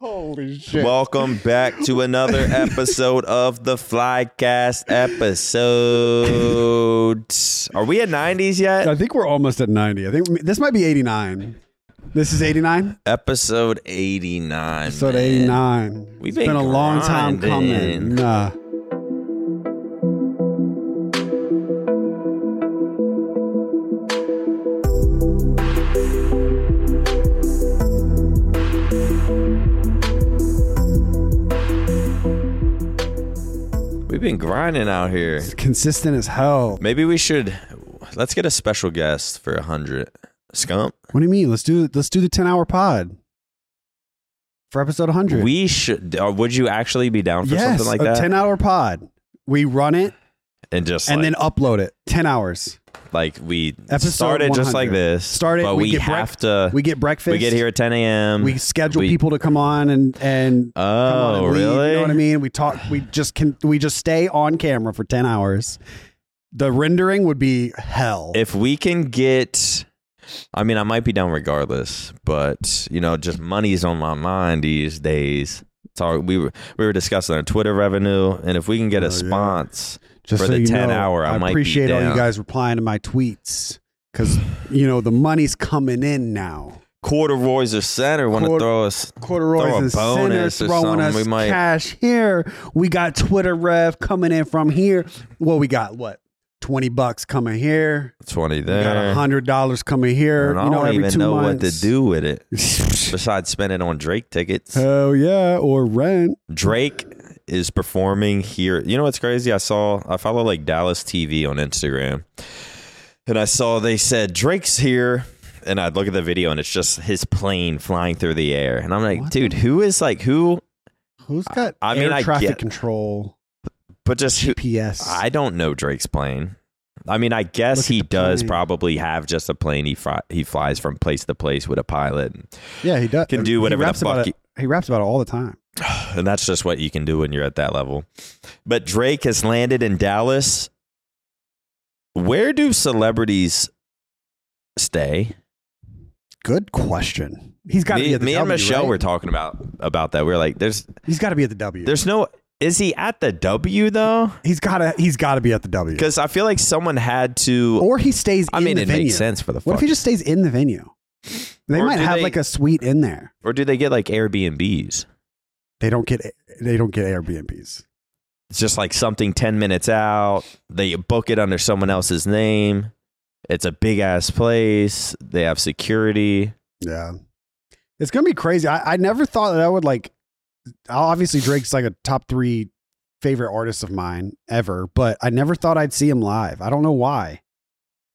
Holy shit. Welcome back to another episode of the Flycast episode. Are we at 90s yet? I think we're almost at 90. I think this might be 89. This is 89? Episode 89. Episode man. 89. We've it's been been a long time coming. Nah. We've been grinding out here. It's consistent as hell. Maybe we should let's get a special guest for a 100. Scump? What do you mean? Let's do let's do the 10 hour pod for episode 100. We should or uh, would you actually be down for yes, something like a that? 10 hour pod. We run it and just and like, then upload it. 10 hours. Like we Episode started just like this. Started- but we we, get brec- have to We get breakfast. we get here at 10 a.m. We schedule we- people to come on and and come on Oh, and leave, really? You know what I mean? We talk. We just can. We just stay on camera for ten hours. The rendering would be hell. If we can get, I mean, I might be down regardless, but you know, just money's on my mind these days. So we were we were discussing our Twitter revenue, and if we can get Oh, a yeah. Just for so the 10 know, hour, I might be appreciate all you guys replying to my tweets because you know the money's coming in now. CordaRoy's or CENTR want to throw us. CordaRoy's Throw a and CENTR throwing us We might- cash here. We got Twitter rev coming in from here. Well, we got what twenty bucks coming here. 20 We got there. hundred dollars coming here. And I you know, don't every even know months. what to do with it besides spending on Drake tickets. oh yeah, or rent. Drake is performing here. You know what's crazy? I saw I follow like Dallas TV on Instagram. And I saw they said Drake's here and I'd look at the video and it's just his plane flying through the air. And I'm like, What dude, who is like who Who's got I mean, air I traffic get- control but just who, GPS? I don't know Drake's plane. I mean, I guess he does plane. probably have just a plane he fly, he flies from place to place with a pilot. yeah, he does. Can uh, do He whatever the raps about fuck it- He raps about it all the time. and that's just what you can do when you're at that level. But Drake has landed in Dallas. Where do celebrities stay? Good question. He's got to be Me, at the me W, and Michelle right? were talking about about that. We are like, there's He's got to be at the W. there's no. Is he at the W though? he's got to. He's got to be at the W. Because I feel like someone had to. Or he stays. I in mean, the it venue. makes sense for the. What if fuck- he just stays in the venue? They Or might do have they- like a suite in there. or do they get like Airbnbs? They don't get. They don't get Airbnbs. It's just like something ten minutes out. They book it under someone else's name. It's a big ass place. They have security. Yeah, it's gonna be crazy. I, I never thought that I would like. Obviously, Drake's like a top three favorite artist of mine ever, but I never thought I'd see him live. I don't know why.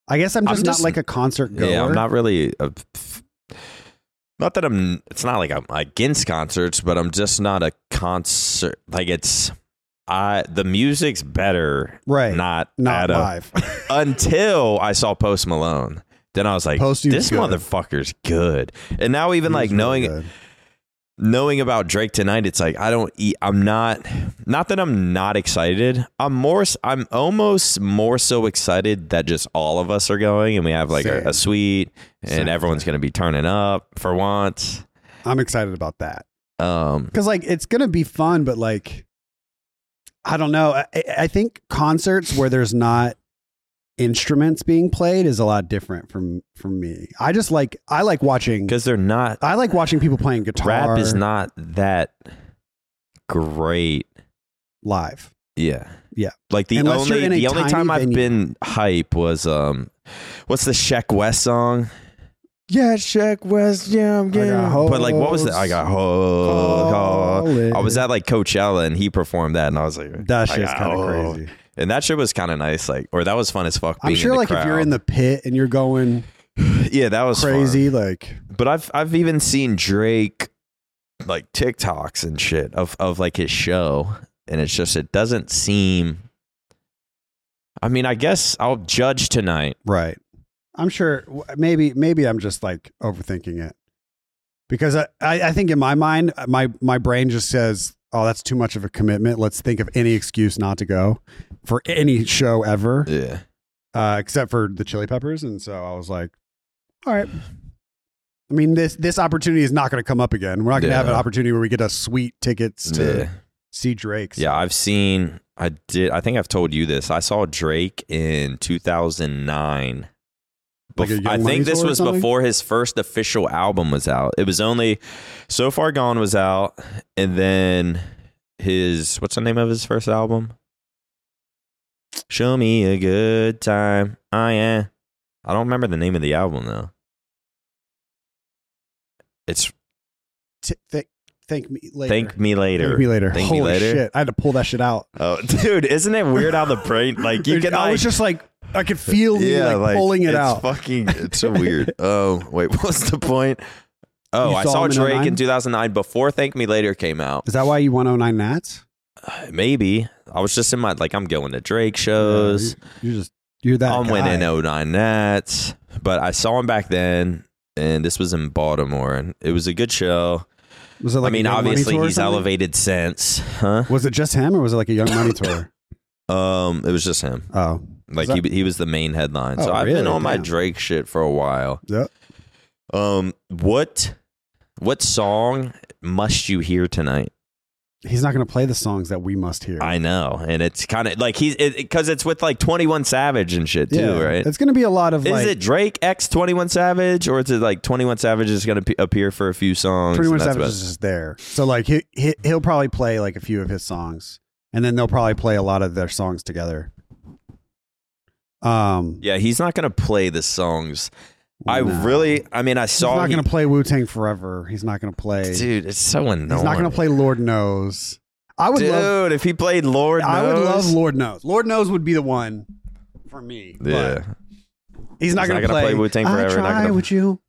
I guess I'm I'm just, just- not like a concert goer. Yeah, I'm not really. A, not that I'm. It's not like I'm against concerts, but I'm just not a concert. Like it's. I the music's better. right. Not not at a- live. until I saw Post Malone. Then I was like, Post this good. motherfucker's good. And now even like really knowing good. Knowing about Drake tonight, it's like I don't eat. I'm not. Not that I'm not excited. I'm more. I'm almost more so excited that just all of us are going and we have like a, a suite and Same everyone's going to be turning up for once. I'm excited about that Um, because like it's gonna be fun, but like I don't know. I, I think concerts where there's not instruments being played is a lot different from from me. I just like I like watching. because they're not. I like watching people playing guitar. Rap is not that great. live. Yeah. Yeah. Like the Unless only the only tiny time I've been hype was um what's the Sheck West song? Yeah, Sheck West, yeah, I'm I got getting. But like what was that? I got ho, calling. I was at like Coachella and he performed that and I was like That I kind of crazy. And that shit was kind of nice like or that was fun as fuck I'm sure like if you're in the pit and you're going Yeah, that was fun. crazy, like But I've I've even seen Drake like TikToks and shit of of like his show, and it's just it doesn't seem. I mean, I guess I'll judge tonight. right. I'm sure maybe maybe I'm just like overthinking it because I, I, I think in my mind uh, my my brain just says oh that's too much of a commitment. Let's think of any excuse not to go for any show ever, Yeah, uh, except for the Chili Peppers. And so I was like, all right, I mean, this this opportunity is not going to come up again. We're not going to have an opportunity where we get a sweet tickets to Yeah. see Drake's. Yeah, I've seen. I did. I think I've told you this. I saw Drake in 2009. Like a Bef- Young I Money think this tour or was something? before his first official album was out. It was only "So Far Gone" was out, and then his what's the name of his first album? Show me a good time. Ah, I am. I don't remember the name of the album though. It's T- th- thank me later. Thank Me Later. Thank me later. Thank Me Holy Later. shit! I had to pull that shit out. Oh, dude, isn't it weird how the brain like you can I like, was just like, I could feel me like, pulling it it's out. Fucking, it's so weird. Oh, wait, what's the point? Oh, You I saw saw him in Drake in 2009 before Thank Me Later came out. Is that why you won 09 Nats? Maybe I was just in my like I'm going to Drake shows. you, are just you're that. I'm guy. winning 09 Nats, but I saw him back then, and this was in Baltimore, and it was a good show. Was it like I mean, obviously he's elevated since, huh? Was it just him or was it like a Young Money tour? Um, it was just him. Oh, Like that- he he was the main headline. Oh, so I've been really? on my Drake shit for a while. Yep. Um, what what song must you hear tonight? He's not going to play the songs that we must hear. I know, and it's kind of like he's because it's with like Twenty One Savage and shit too, yeah, right? It's going to be a lot of Is like it Drake X Twenty One Savage, or is it like Twenty One Savage is going to p- appear for a few songs? much that's Savage is just there. So like he, he he'll probably play like a few of his songs, and then they'll probably play a lot of their songs together. Um, Yeah, he's not going to play the songs. I no. really, I mean, I saw He's saw. not he- going to play Wu Tang Forever. He's not going to play. dude, it's so annoying. he's not going to play Lord Knows. I would Dude, love. if he played Lord, I would love Knows- Lord Knows. Lord Knows would be the one for me. but Yeah, he's not He's going to gonna play, Wu-Tang Forever, I not try gonna- with you.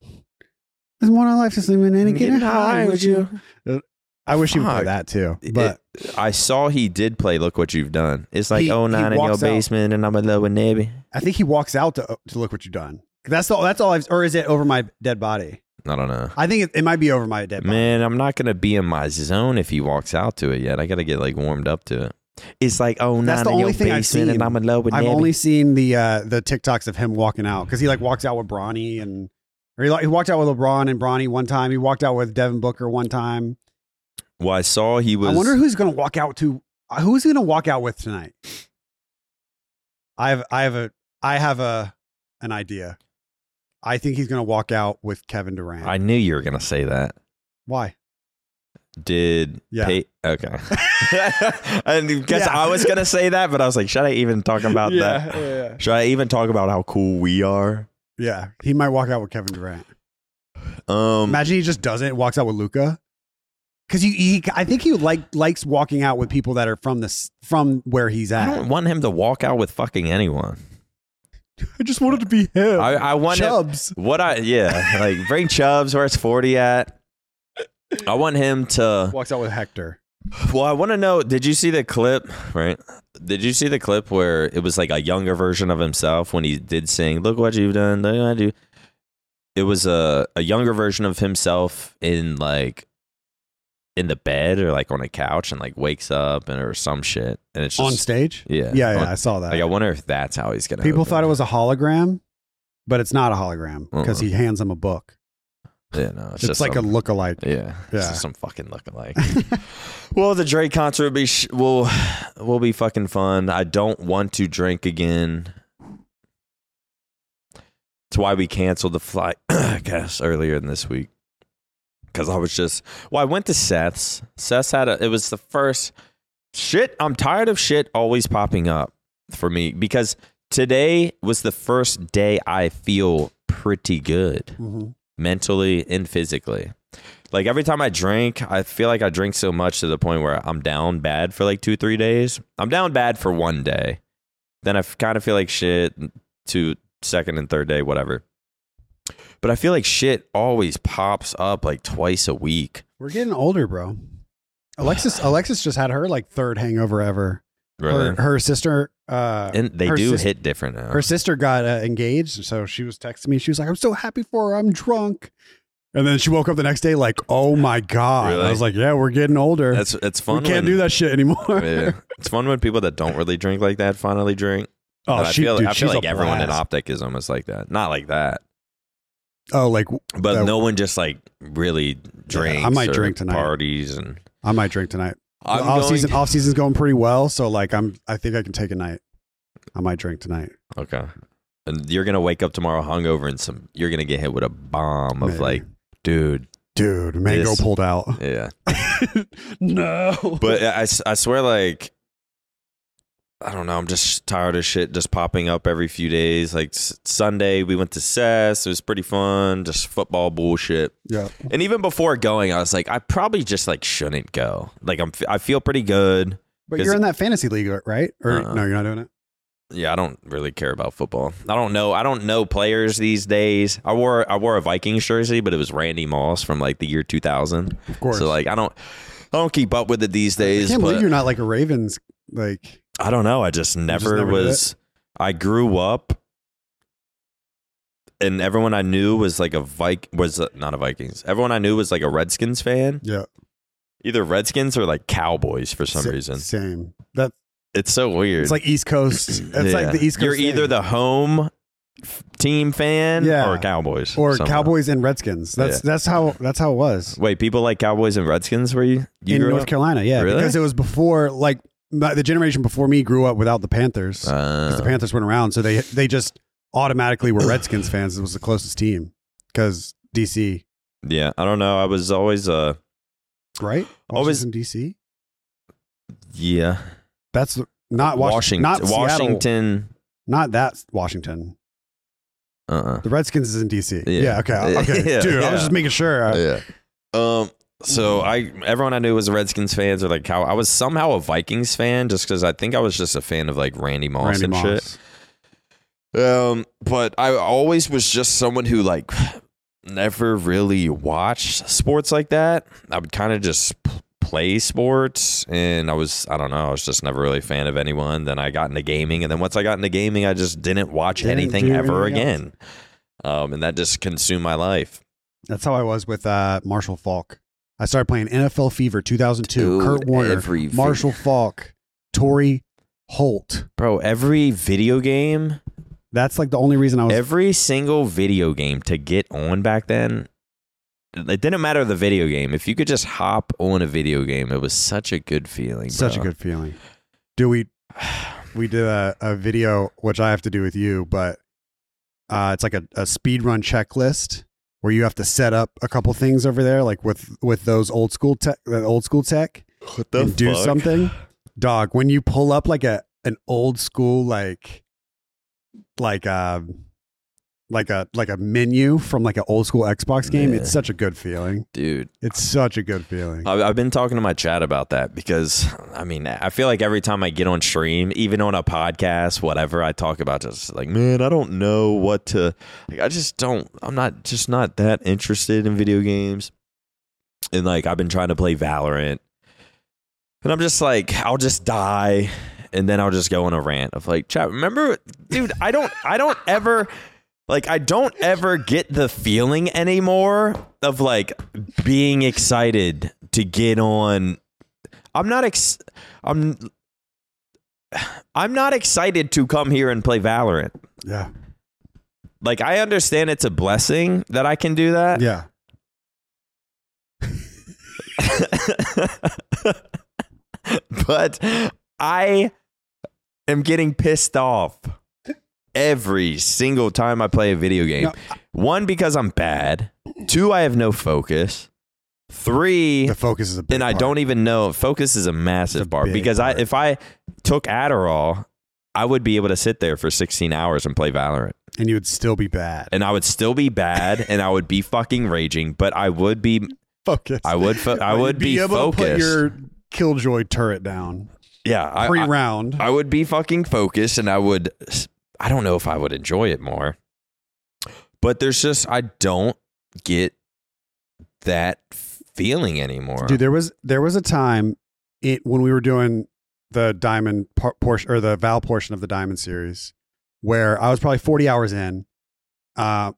There's more to life to sleep in and getting high with you. Uh, I wish he would play Fuck. that too. But I saw he did play "Look What You've Done." It's like He- oh he nine in your walks out. basement, and I'm in love with Nibby. I think he walks out to uh, to look what you've done. That's all. That's all. I've, or is it over my dead body? I don't know, I think it, it might be over my dead body. man. I'm not gonna be in my zone if he walks out to it yet. I gotta get like warmed up to it. It's like oh, That's the only thing I've seen. and I'm in love with I've Nibby. only seen the uh, the TikToks of him walking out because he like walks out with Bronny and or he, like, he walked out with LeBron and Bronny one time. He walked out with Devin Booker one time. well, I saw he was. I wonder who's going to walk out to. uh, Who's going to walk out with tonight? I have I have a I have a an idea. I think he's going to walk out with Kevin Durant. I knew you were gonna say that. Why? Did Yeah. Pey- okay? and because Yeah. I was gonna say that, but I was like, should I even talk about that? yeah, Should I even talk about how cool we are? yeah. He might walk out with Kevin Durant. Um, Imagine he just doesn't walks out with Luka. Because he, he, I think he like likes walking out with people that are from this from where he's at. I don't want him to walk out with fucking anyone. I just wanted to be him. I, I want him, what I yeah like bring Chubbs where it's forty at. I want him to. walks out with Hector. Well, I want to know. Did you see the clip? Right? Did you see the clip where it was like a younger version of himself when he did sing "Look what you've done"? Look what I do. It was a a younger version of himself in like in the bed or like on a couch and like wakes up and or some shit and it's just On stage? yeah Yeah, yeah, on- I saw that. like I wonder if that's how he's gonna. People thought it was a hologram, but it's not a hologram because Uh-uh. he hands him a book. Yeah, no, it's, It's, just like some- a lookalike. Yeah, it's Yeah. just some fucking lookalike. well, the Drake concert will be sh- will will be fucking fun. I don't want to drink again. It's why we canceled the flight, I guess, earlier in this week. Because I was just well, I went to Seth's. Seth's had a. It was the first shit. I'm tired of shit always popping up for me because today was the first day I feel pretty good Mhm. mentally and physically. Like every time I drink, I feel like I drink so much to the point where I'm down bad for like two, three days. I'm down bad for one day. Then I kind of feel like shit to second and third day, whatever. But I feel like shit always pops up like twice a week. We're getting older, bro. Alexis Alexis just had her like third hangover ever. Really. Her, her sister uh and they do sis- hit different now. her sister got uh, engaged, so she was texting me. She was like, "I'm so happy for her. I'm drunk." And then she woke up the next day like, "Oh my god!" Really? I was like, "Yeah, we're getting older. That's it's we fun. can't when- do that shit anymore." yeah. It's fun when people that don't really drink like that finally drink. oh, And I she, feel, dude, I feel she's like everyone in. Optic is almost like that. Not like that. Oh, like but That- no one just like really drinks. I might drink tonight. Parties and I might drink tonight. I'm off going- season off season's going pretty well, so like I'm I think I can take a night. I might drink tonight. Okay. And you're gonna wake up tomorrow hungover and some. You're gonna get hit with a bomb of Maybe. like, dude, Dude, mango This- pulled out. yeah. no. But I, I swear, like, I don't know. I'm just tired of shit just popping up every few days. Like s- Sunday, we went to Cess. It was pretty fun. Just football bullshit. yeah. And even before going, I was like, I probably just like shouldn't go. Like I'm, I feel pretty good. But 'Cause- you're in that fantasy league, right? Or Uh-uh. no, you're not doing it. Yeah, I don't really care about football. I don't know. I don't know players these days. I wore I wore a Vikings jersey, but it was Randy Moss from like the year 2000. Of course. So like I don't I don't keep up with it these I days. can't but believe you're not like a Ravens like I don't know. I just never, never was. I grew up, and everyone I knew was like a Vik was not a Vikings. Everyone I knew was like a Redskins fan, yeah. either Redskins or like Cowboys for some sa- reason. Same. That It's so weird. it's like East Coast. It's Yeah. like the East Coast. You're either the home team fan Yeah. or Cowboys or somehow. Cowboys and Redskins. That's that's how that's how it was. Wait, people like Cowboys and Redskins? Were you? you in North up? Carolina, yeah, Really? because it was before like the generation before me grew up without the Panthers. 'Cause Uh, the Panthers weren't around, so they they just automatically were Redskins fans. It was the closest team because DC, yeah, I don't know. I was always uh, right? Always- in DC. yeah, That's not Was- Washington, Not Seattle, Washington. Not that Washington. Uh-uh. The Redskins is in DC. Yeah. Yeah. okay. Okay. Yeah, Dude, I was just making sure. yeah. Um. So I, everyone I knew was Redskins fans or like how I was somehow a Vikings fan just because I think I was just a fan of like Randy Moss Randy and Moss. shit. Um. But I always was just someone who like never really watched sports like that. I would kind of just play sports, and I was I don't know. I was just never really a fan of anyone. Then I got into gaming, and then once I got into gaming, I just didn't watch Didn't anything ever anything again. Um, and that just consumed my life. That's how I was with uh, Marshall Faulk. I started playing NFL Fever 2002. Dude, Kurt Warner, Marshall Faulk, Torry Holt. Bro, every video game, That's like the only reason I was. every single video game to get on back then, it didn't matter the video game. If you could just hop on a video game, it was such a good feeling. such a good feeling. Do we? We did a, a video which I have to do with you, but uh, it's like a, a speed run checklist where you have to set up a couple things over there, like with with those old school tech, that old school tech, What and do something. Dog, when you pull up like a an old school like like um like a like a menu from like an old school Xbox game, Yeah. it's such a good feeling. Dude, It's such a good feeling. I've, I've been talking to my chat about that because I mean, I feel like every time I get on stream, even on a podcast, whatever, I talk about just like, man, I don't know what to. Like, I just don't. I'm not just not that interested in video games. And like, I've been trying to play Valorant, and I'm just like, I'll just die, and then I'll just go on a rant of like, chat. Remember, dude, I don't, I don't ever. Like I don't ever get the feeling anymore of like being excited to get on. I'm not ex. I'm. I'm not excited to come here and play Valorant. yeah. Like I understand it's a blessing that I can do that. Yeah. but I am getting pissed off every single time I play a video game. No, One, because I'm bad. Two, I have no focus. Three, The focus is a big and I part. don't even know. Focus is a massive a part big because I, if I took Adderall, I would be able to sit there for 16 hours and play Valorant, and you would still be bad. and I would still be bad, and I would be fucking raging, but I would be, Focus. I would, fo- I would be, able focused. to put your killjoy turret down yeah, I, pre I, round. I would be fucking focused and I would I don't know if I would enjoy it more. But there's just I don't get that feeling anymore. Dude, there was there was a time it when we were doing the diamond par- portion or the Val portion of the diamond series where I was probably 40 hours in. Uh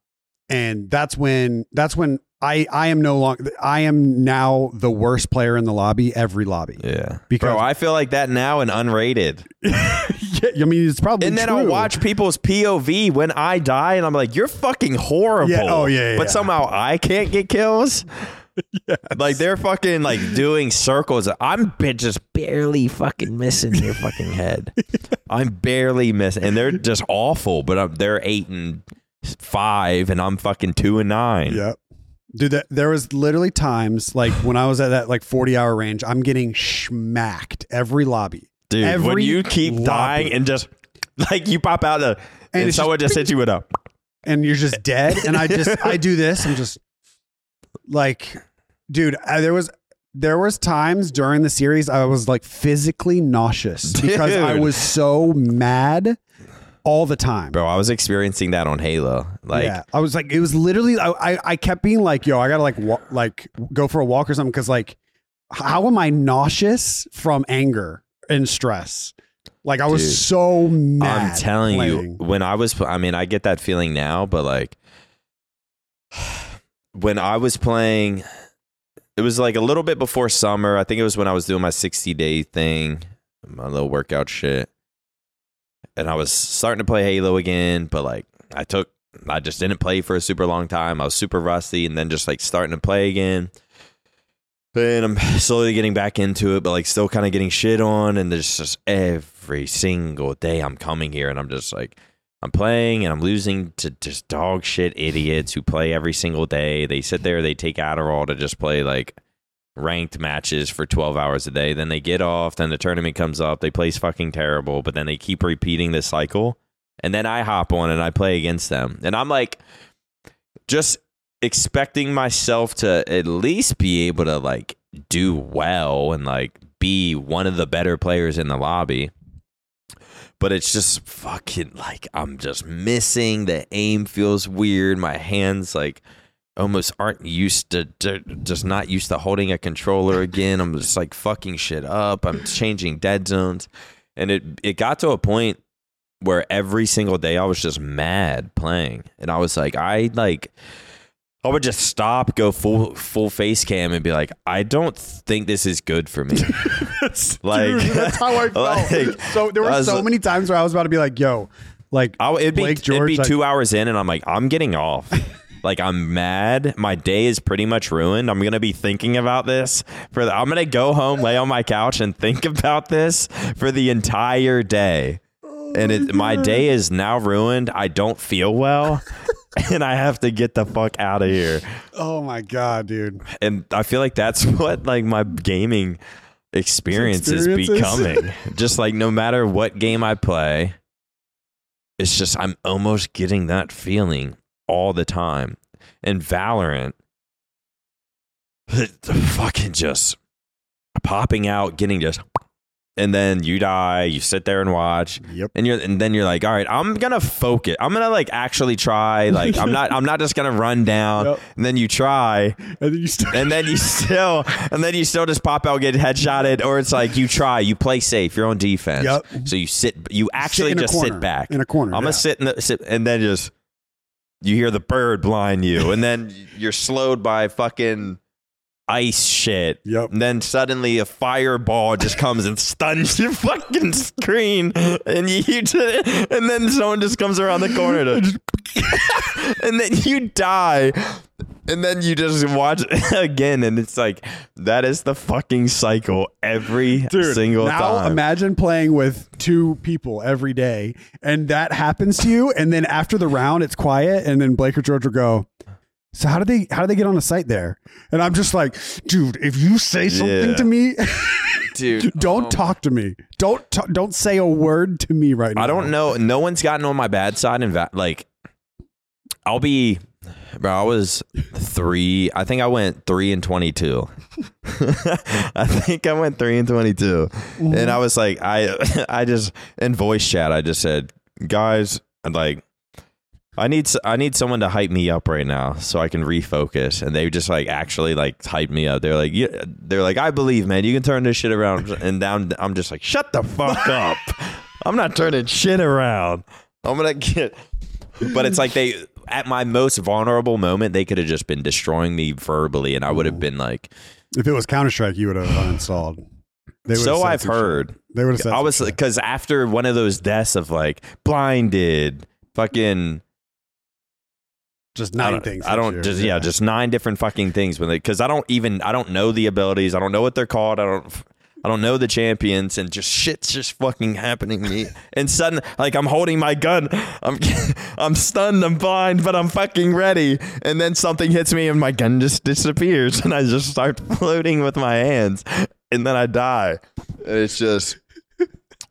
and that's when that's when I I am no longer I am now the worst player in the lobby every lobby. yeah. Because- Bro, I feel like that now and unrated. Yeah, I mean, it's probably And then true. I'll watch people's POV when I die, and I'm like, "You're fucking horrible." Yeah, oh, yeah, yeah, But yeah. somehow I can't get kills. Like they're fucking like doing circles. I'm just barely fucking missing your fucking head. I'm barely missing, and they're just awful. But I'm, they're eight and five, and I'm fucking two and nine. Yep. Dude, that, there was literally times like when I was at that like 40 hour range, I'm getting smacked every lobby. Dude, when Every you keep lobby. dying and just like you pop out of, and, it's someone just, hits you with a and you're just dead. And I just, I do this. I'm just like, dude, I, there was, there was times during the series I was like physically nauseous because I was so mad all the time. bro. I was experiencing that on Halo. Like, yeah, I was like, it was literally, I, I, I kept being like, yo, I gotta like, wa- like go for a walk or something because like, how am I nauseous from anger and stress? Like I was Dude, so mad. I'm telling playing. you, when I was, I mean, I get that feeling now, but like when I was playing, it was like a little bit before summer. I think it was when I was doing my 60 day thing, my little workout shit. And I was starting to play Halo again, but like I took, I just didn't play for a super long time. I was super rusty and then just like starting to play again. And I'm slowly getting back into it, but like still kind of getting shit on. And there's just every single day I'm coming here and I'm just like, I'm playing and I'm losing to just dog shit idiots who play every single day. They sit there, they take Adderall to just play like ranked matches for 12 hours a day. Then they get off, then the tournament comes up, they play fucking terrible, but then they keep repeating this cycle. And then I hop on and I play against them. And I'm like, just expecting myself to at least be able to like do well and like be one of the better players in the lobby. But it's just fucking like I'm just missing. The aim feels weird. My hands like almost aren't used to, to just not used to holding a controller again. I'm just like fucking shit up. I'm changing dead zones. And it it got to a point where every single day I was just mad playing. And I was like, I like I would just stop, go full full face cam and be like, I don't think this is good for me. like Dude, that's how I felt. like, so there were so many times where I was about to be like, yo, like I, it'd be, Blake it'd be like- two hours in, and I'm like, I'm getting off. Like I'm mad. My day is pretty much ruined. I'm gonna be thinking about this for. The, I'm gonna go home, lay on my couch, and think about this for the entire day. Oh and it, my day is now ruined. I don't feel well, and I have to get the fuck out of here. oh my god, dude. And I feel like that's what like my gaming experience is becoming. just like no matter what game I play, it's just I'm almost getting that feeling all the time. And Valorant, fucking just popping out, getting just, and then you die. You sit there and watch, Yep. and you're, and then you're like, all right, I'm gonna focus. I'm gonna like actually try. Like I'm not, I'm not just gonna run down. Yep. And then you try, And then you start. and then you still and then you still just pop out get headshotted or it's like you try you play safe you're on defense Yep. so you sit you actually a just corner. sit back in a corner. i'm yeah. gonna sit in the sit and then just you hear the bird blind you and then you're slowed by fucking ice shit Yep. and then suddenly a fireball just comes and stuns your fucking screen and you, you just, and then someone just comes around the corner to and then you die and then you just watch again and it's like that is the fucking cycle every Dude, single now time imagine playing with two people every day, and that happens to you, and then after the round, it's quiet, and then Blake or George will go. So how do they how do they get on the site there? And I'm just like, dude, if you say something Yeah. to me, dude don't um, talk to me. Don't ta- don't say a word to me right now. I don't know. No one's gotten on my bad side. And va- like, I'll be, bro. I was three. I think I went three and twenty-two. I think I went three and 22 and mm-hmm. I was like, I, I just in voice chat, I just said, guys, I'm like. I need I need someone to hype me up right now so I can refocus. And they just like actually like hype me up. They're like, yeah, they're like, I believe, man, you can turn this shit around. And down, I'm just like, shut the fuck up. I'm not turning shit around. I'm gonna get. But it's like they at my most vulnerable moment, they could have just been destroying me verbally, and I would have been like, If it was Counter Strike, you would have uninstalled. So I've some shit. heard. They would have said. I was because after one of those deaths of like blinded, fucking just nine don't, things. I don't year. just yeah. just nine different fucking things when they because I don't even I don't know the abilities. I don't know what they're called. I don't I don't know the champions and just shit's just fucking happening to me. and sudden like I'm holding my gun. I'm I'm stunned. I'm blind, but I'm fucking ready. And then something hits me and my gun just disappears and I just start floating with my hands and then I die. It's just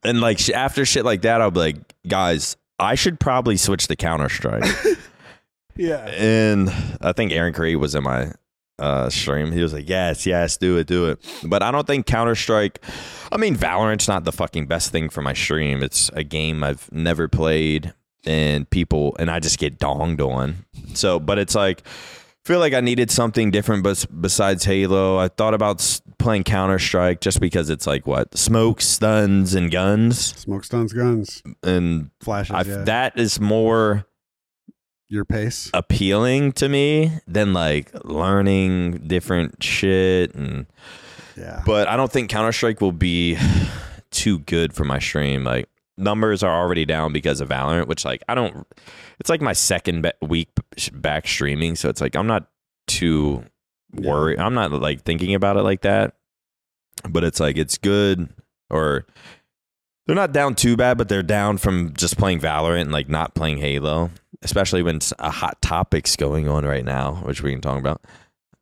and like after shit like that, I'll be like, guys, I should probably switch to Counter Strike. Yeah. and I think Aaron Creed was in my uh, stream. He was like, "Yes, yes, do it, do it." But I don't think Counter Strike. I mean, Valorant's not the fucking best thing for my stream. It's a game I've never played, and people and I just get donged on. So, but it's like. I feel like I needed something different bes- besides Halo. I thought about playing Counter Strike just because it's like what smoke, stuns, and guns, Smoke stuns, guns, and flashes. I, yeah. that is more Your pace. appealing to me than like learning different shit and Yeah. but I don't think Counter Strike will be too good for my stream. Like numbers are already down because of Valorant, which like I don't. It's like my second ba- week back streaming, so it's like I'm not too Yeah. worried. I'm not like thinking about it like that. But it's like it's good or they're not down too bad, but they're down from just playing Valorant and like not playing Halo, especially when a hot topic's going on right now, which we can talk about.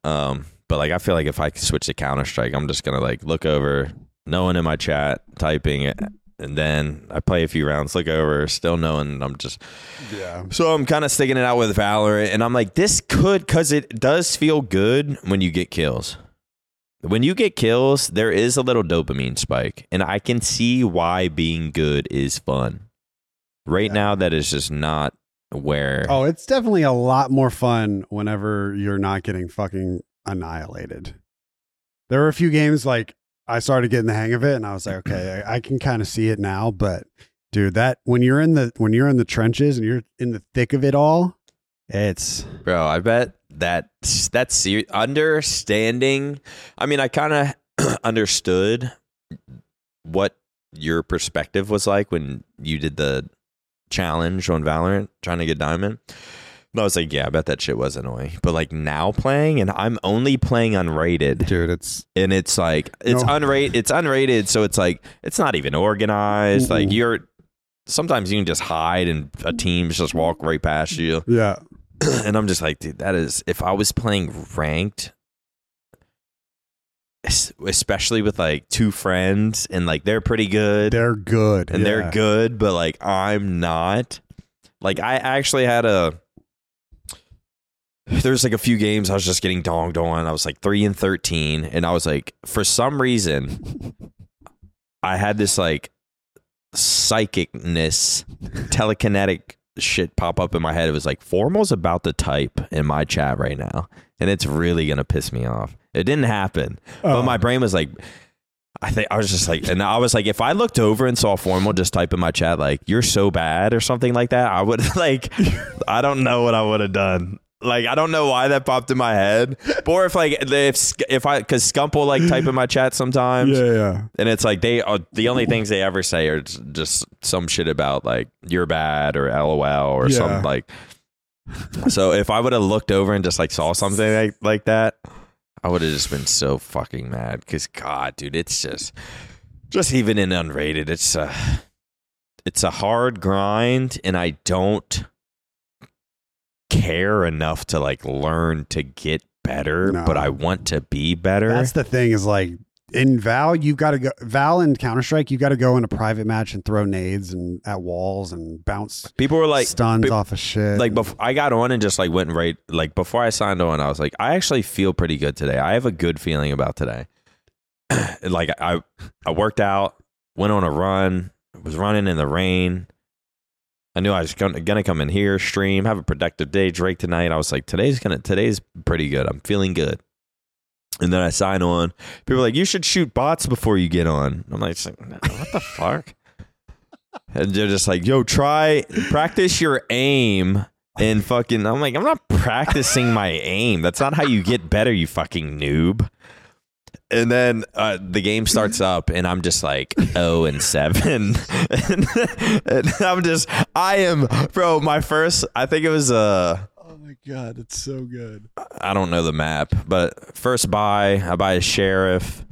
Um, but like I feel like if I switch to Counter Strike, I'm just gonna like look over, no one in my chat typing it, and then I play a few rounds, look over, still knowing I'm just yeah. so I'm kind of sticking it out with Valorant, and I'm like, this could because it does feel good when you get kills. When you get kills, there is a little dopamine spike, and I can see why being good is fun. Right Yeah. now, that is just not where. Oh, it's definitely a lot more fun whenever you're not getting fucking annihilated. There were a few games like I started getting the hang of it, and I was like, okay, I, I can kind of see it now. But dude, that when you're in the when you're in the trenches and you're in the thick of it all, it's Bro, I bet that that's ser- understanding. I mean, I kind of understood what your perspective was like when you did the challenge on Valorant trying to get diamond. And I was like, yeah, I bet that shit was annoying. But like now playing, and I'm only playing unrated, dude, it's and it's like it's No. unrated. It's unrated, so it's like it's not even organized. Like you're sometimes you can just hide, and a team's just walk right past you yeah, and I'm just like, dude, that is if I was playing ranked, especially with like two friends and like they're pretty good they're good and they're good, but like I'm not. Like I actually had a there's like a few games I was just getting donged on. I was like three and thirteen, and I was like, for some reason, I had this like psychicness, telekinetic shit pop up in my head. It was like Formal's about to type in my chat right now, and it's really gonna piss me off. It didn't happen, but Oh. my brain was like. I think I was just like, and I was like, if I looked over and saw Formal just type in my chat like "you're so bad" or something like that, I would like, I don't know what I would have done. Like, I don't know why that popped in my head, or if like if if I because Scump will like type in my chat sometimes, yeah, yeah. and it's like they are the only things they ever say are just some shit about like you're bad or LOL or Yeah. something like. So if I would have looked over and just like saw something like like that, I would have just been so fucking mad. Because God, dude, it's just just even in unrated, it's a it's a hard grind, and I don't care enough to like learn to get better, No. but I want to be better. That's the thing is like in Val, you've got to go Val and Counter Strike. You've got to go in a private match and throw nades and at walls and bounce People were like, stuns pe- off of shit. like before I got on and just like went right like before I signed on, I was like, I actually feel pretty good today. I have a good feeling about today. Like I I worked out, went on a run, was running in the rain. I knew I was gonna, gonna come in here, stream, have a productive day, Drake tonight. I was like, today's gonna today's pretty good. I'm feeling good. And then I sign on. People are like, you should shoot bots before you get on. I'm like, what the fuck? And they're just like, yo, try practice your aim and fucking I'm like, I'm not practicing my aim. That's not how you get better, you fucking noob. And then uh, the game starts up, and I'm just like, oh and seven, and, and I'm just, I am, bro. My first, I think it was uh Oh my god, it's so good. I don't know the map, but first buy, I buy a sheriff,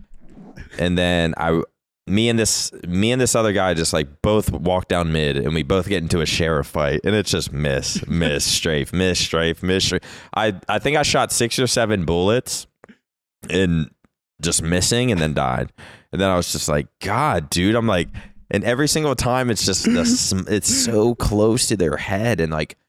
and then I, me and this, me and this other guy just like both walk down mid, and we both get into a sheriff fight, and it's just miss, miss, strafe, miss, strafe, miss. Strafe. I I think I shot six or seven bullets, and just missing, and then died, and then I was just like, God, dude, I'm like, and every single time it's just the, it's so close to their head, and like.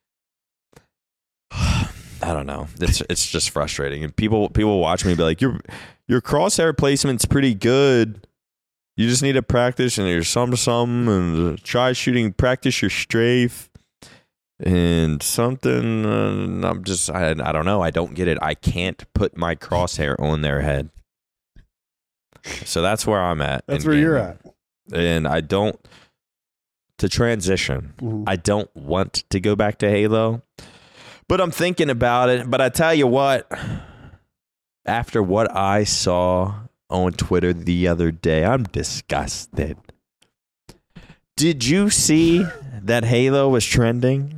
I don't know. It's it's just frustrating, and people people watch me be like, "Your your crosshair placement's pretty good. You just need to practice and your some some and try shooting. Practice your strafe and something. Uh, I'm just I I don't know. I don't get it. I can't put my crosshair on their head. So that's where I'm at. That's where you're at. and I don't to transition. Mhm. I don't want to go back to Halo, but I'm thinking about it. But I tell you what, after what I saw on Twitter the other day, I'm disgusted. Did you see that Halo was trending?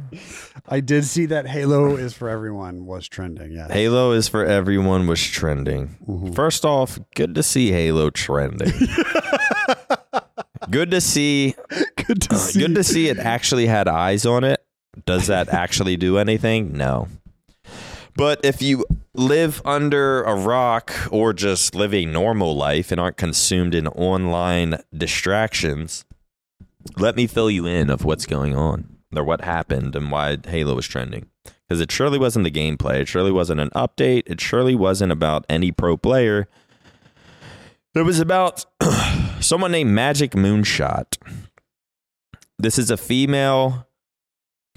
I did see that Halo is for everyone was trending. Yeah. Halo is for everyone was trending. Mhm. First off, good to see Halo trending. good to see good to Uh, see. Good to see it actually had eyes on it. Does that actually do anything? No. But if you live under a rock or just live a normal life and aren't consumed in online distractions, let me fill you in of what's going on or what happened and why Halo was trending. Because it surely wasn't the gameplay. It surely wasn't an update. It surely wasn't about any pro player. It was about someone named Magic Moonshot. This is a female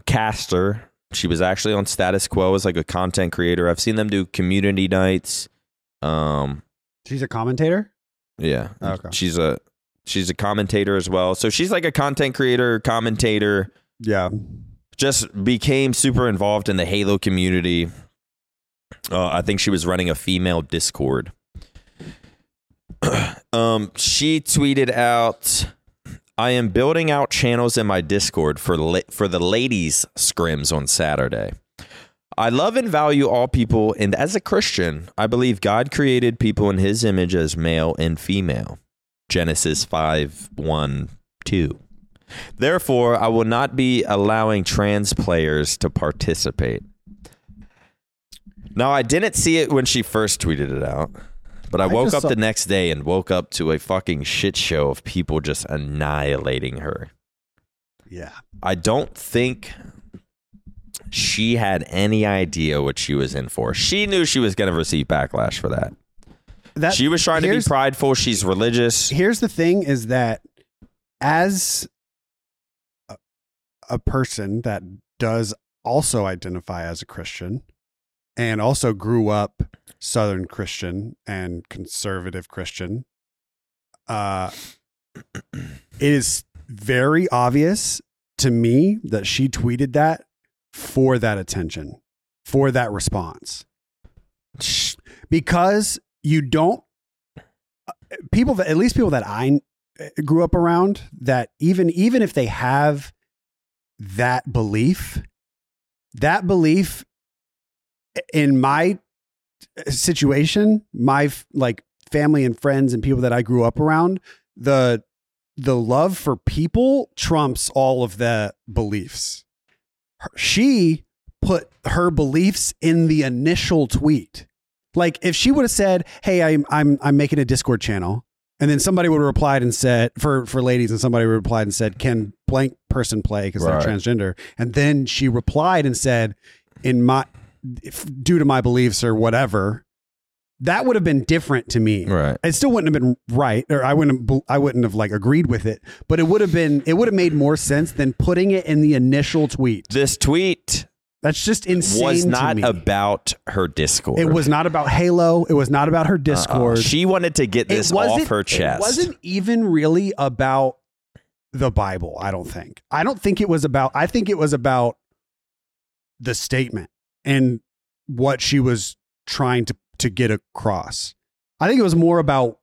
caster. She was actually on Status Quo as like a content creator. I've seen them do community nights. Um, She's a commentator. yeah, Okay. she's a she's a commentator as well. So she's like a content creator, commentator. Yeah. Just became super involved in the Halo community. Uh, I think she was running a female Discord. um, she tweeted out, "I am building out channels in my Discord for la- for the ladies scrims on Saturday. I love and value all people, and as a Christian, I believe God created people in His image as male and female. Genesis five one two. Therefore, I will not be allowing trans players to participate." Now, I didn't see it when she first tweeted it out, but I, I woke up saw- the next day and woke up to a fucking shit show of people just annihilating her. Yeah. I don't think she had any idea what she was in for. She knew she was going to receive backlash for that. That she was trying to be prideful. She's religious. here's the thing is that as a person that does also identify as a Christian and also grew up Southern Christian and conservative Christian, uh, it is very obvious to me that she tweeted that for that attention, for that response. Because you don't people that at least people that I grew up around that even even if they have that belief that belief in my situation my like family and friends and people that I grew up around the the love for people trumps all of the beliefs. She put her beliefs in the initial tweet. Like if she would have said, "Hey, I'm I'm I'm making a Discord channel," and then somebody would have replied and said for for ladies, and somebody would have replied and said, "Can blank person play because Right. they're transgender?" And then she replied and said, "In my if, due to my beliefs or whatever." That would have been different to me. Right. It still wouldn't have been right, or I wouldn't. have- I wouldn't have like agreed with it. But it would have been. It would have made more sense than putting it in the initial tweet. This tweet That's just insane. was not about her Discord. It was not about Halo. It was not about her Uh-uh. Discord. She wanted to get this off her chest. It wasn't even really about the Bible, I don't think. I don't think it was about I think it was about the statement and what she was trying to to get across. I think it was more about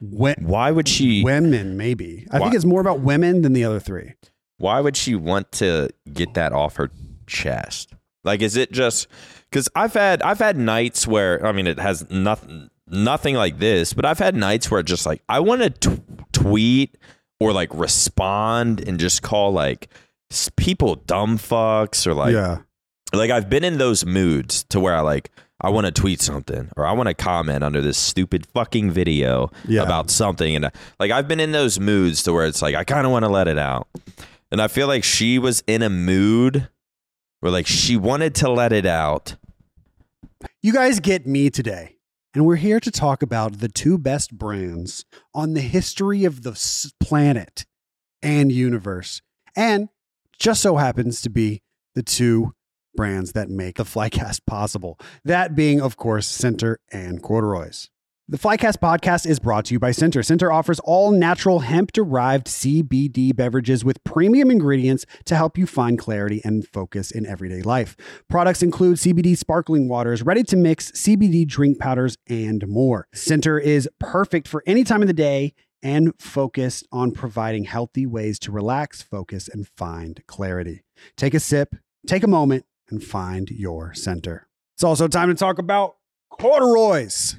we- Why would she? women, maybe. I think it's more about women than the other three. Why would she want to get that off her chest? Like, is it just because I've had I've had nights where I mean it has nothing nothing like this, but I've had nights where just like I want to t- tweet or like respond and just call like people dumb fucks or like yeah. like I've been in those moods to where I like I want to tweet something or I want to comment under this stupid fucking video Yeah. about something and uh, like I've been in those moods to where it's like I kind of want to let it out. And I feel like she was in a mood where like she wanted to let it out. You guys get me today. And we're here to talk about the two best brands on the history of the planet and universe. And just so happens to be the two brands that make the Flycast possible. That being, of course, CENTR and CordaRoy's. The Flycast podcast is brought to you by CENTR. CENTR offers all natural hemp derived CBD beverages with premium ingredients to help you find clarity and focus in everyday life. Products include CBD sparkling waters, ready to mix CBD drink powders, and more. CENTR is perfect for any time of the day and focused on providing healthy ways to relax, focus, and find clarity. Take a sip, take a moment, and find your center. It's also time to talk about CordaRoy's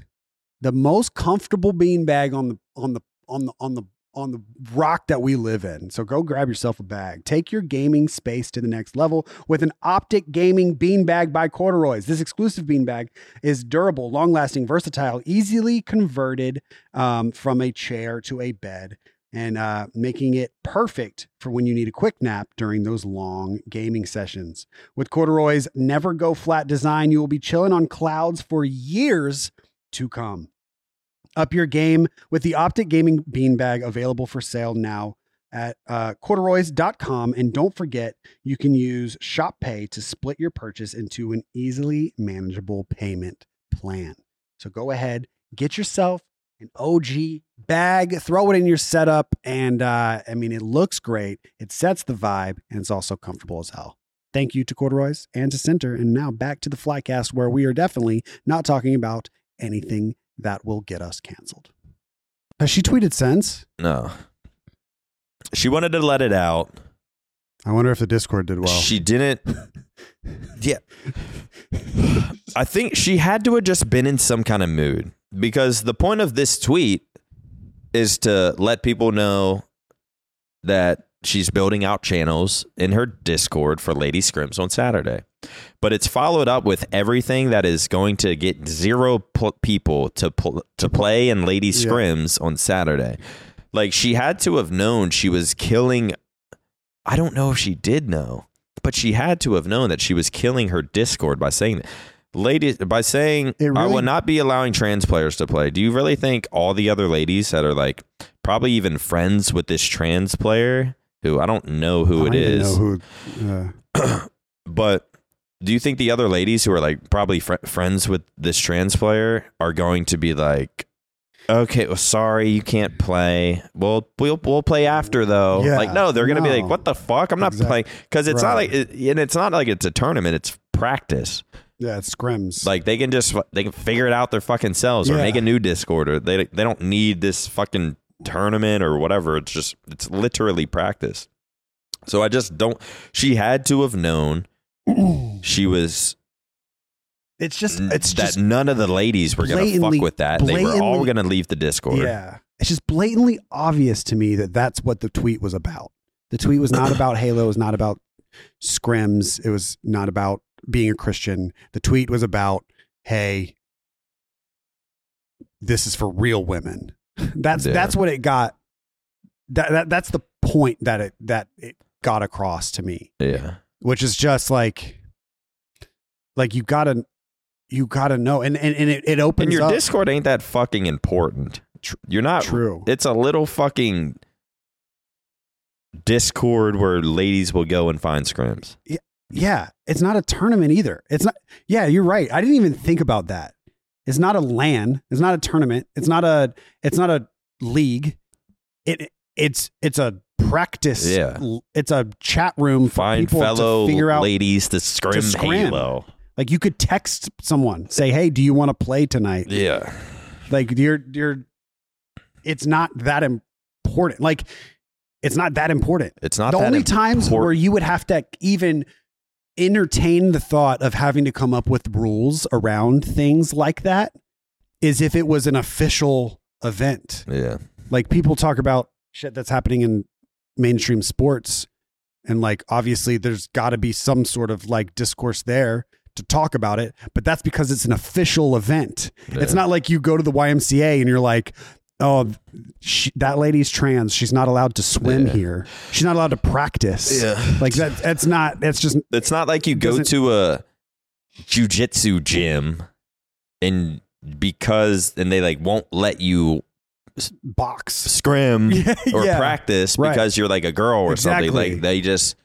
the most comfortable beanbag on the on the on the on the on the rock that we live in. So go grab yourself a bag. Take your gaming space to the next level with an OpTic Gaming beanbag by CordaRoy's. This exclusive beanbag is durable, long-lasting, versatile, easily converted um, from a chair to a bed, and uh, making it perfect for when you need a quick nap during those long gaming sessions. With CordaRoy's never go flat design, you will be chilling on clouds for years to come. Up your game with the OpTic Gaming Beanbag available for sale now at uh, cordaroys.com. And don't forget, you can use ShopPay to split your purchase into an easily manageable payment plan. So go ahead, get yourself an OG bag, throw it in your setup. And uh, I mean, it looks great, it sets the vibe, and it's also comfortable as hell. Thank you to CordaRoy's and to CENTR. And now back to the Flycast, where we are definitely not talking about anything that will get us canceled. Has she tweeted since? No. She wanted to let it out. I wonder if the Discord did well. She didn't. Yeah. I think she had to have just been in some kind of mood because the point of this tweet is to let people know that she's building out channels in her Discord for Lady Scrims on Saturday. But it's followed up with everything that is going to get zero pl- people to pl- to play in Lady Yeah. Scrims on Saturday. Like she had to have known she was killing I don't know if she did know, but she had to have known that she was killing her Discord by saying that. Ladies, by saying It I will not be allowing trans players to play. Do you really think all the other ladies that are like probably even friends with this trans player, who I don't know who it is, who, uh, but do you think the other ladies who are like probably fr- friends with this trans player are going to be like, okay, well, sorry, you can't play. Well, we'll we'll play after though. Yeah, like, no, they're gonna be like, what the fuck? I'm not Exact- playing because it's not like, it, and it's not like it's a tournament. It's practice. yeah, it's scrims. Like they can just they can figure it out their fucking selves or make a new Discord or they they don't need this fucking tournament or whatever. It's just it's literally practice. So I just don't. She had to have known she was it's just, it's that just, none of the ladies were gonna fuck with that. They were all blatantly- gonna leave the Discord. yeah. It's just blatantly obvious to me that that's what the tweet was about. The tweet was not about Halo. It was not about scrims. It was not about being a Christian. The tweet was about, hey, this is for real women. That's Yeah. that's what it got. That, that that's the point that it that it got across to me. yeah. which is just like like you gotta you gotta know and and, and it, it opens And your up Discord ain't that fucking important. You're not. true It's a little fucking Discord where ladies will go and find scrims. yeah it's not a tournament either it's not yeah you're right i didn't even think about that it's not a lan it's not a tournament it's not a it's not a league it it's it's a practice Yeah. it's a chat room for Find people fellow to figure out ladies to scrim, scrim. Halo. like you could text someone say hey do you want to play tonight Yeah. Like you're you're it's not that important. Like it's not that important. It's not the only times where you would have to even entertain the thought of having to come up with rules around things like that is if it was an official event. Yeah. Like people talk about shit that's happening in mainstream sports and like obviously there's got to be some sort of like discourse there to talk about it, but that's because it's an official event. It's not like you go to the YMCA and you're like, "Oh, she, that lady's trans. She's not allowed to swim Yeah. here. She's not allowed to practice." Yeah. Like that that's not that's just It's not like you go to a jujitsu gym and because and they like won't let you box. scrim Yeah, or yeah. practice Right. because you're like a girl or something. Like they just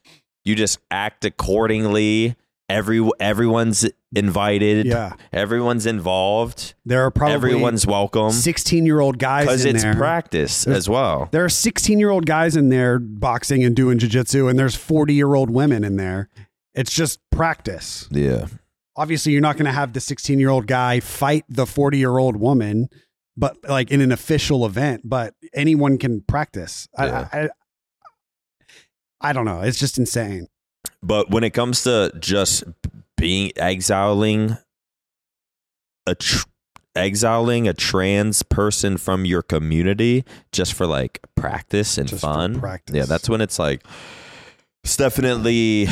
you just act accordingly. Every everyone's invited. Yeah. Everyone's involved. There are probably Everyone's welcome 16-year-old guys because it's there. practice There's- as well. There are 16 year old guys in there boxing and doing jujitsu, and there's 40 year old women in there. It's just practice. Yeah. Obviously, you're not going to have the 16 year old guy fight the 40 year old woman, but like in an official event, but anyone can practice. Yeah. I, I, I don't know. It's just insane. But when it comes to just being exiling a tr- exiling a trans person from your community just for like practice and Just fun, practice. yeah, that's when it's like it's definitely.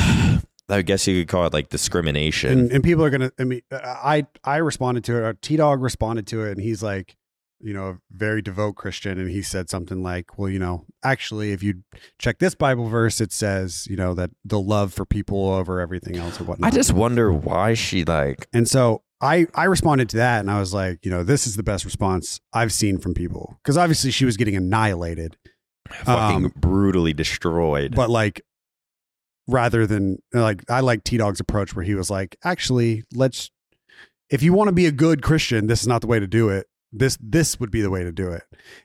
I guess you could call it like discrimination. And, and people are going to, I mean, I, I responded to it. T Dog responded to it, and he's like, you know, a very devout Christian. And he said something like, well, you know, actually, if you check this Bible verse, it says, you know, that the love for people over everything else or whatnot." I just wonder why she like and so I, I responded to that and I was like, you know, this is the best response I've seen from people. Cause obviously she was getting annihilated, fucking Um, brutally destroyed. but like, rather than like, I like T Dog's approach where he was like, actually, let's, if you want to be a good Christian, this is not the way to do it. This, this would be the way to do it.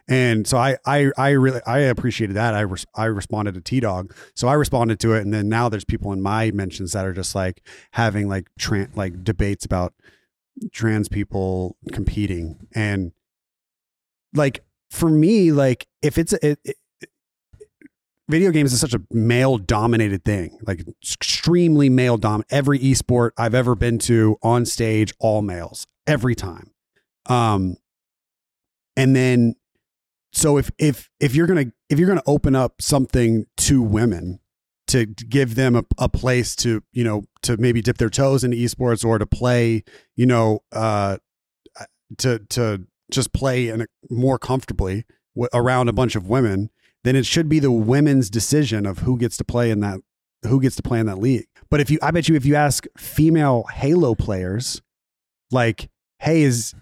And so I, I, I really, I appreciated that. I, I responded to T Dog. So I responded to it. And then now there's people in my mentions that are just like having like, tran like debates about trans people competing. And like, for me, like if it's, a, it, it, video games is such a male dominated thing, like extremely male dom. Every esport I've ever been to on stage, all males every time. Um, and then, so if if if you're gonna if you're gonna open up something to women to, give them a, a place to you know to maybe dip their toes into esports or to play you know uh to to just play in a, more comfortably w- around a bunch of women then it should be the women's decision of who gets to play in that who gets to play in that league. But if you I bet you if you ask female Halo players like hey is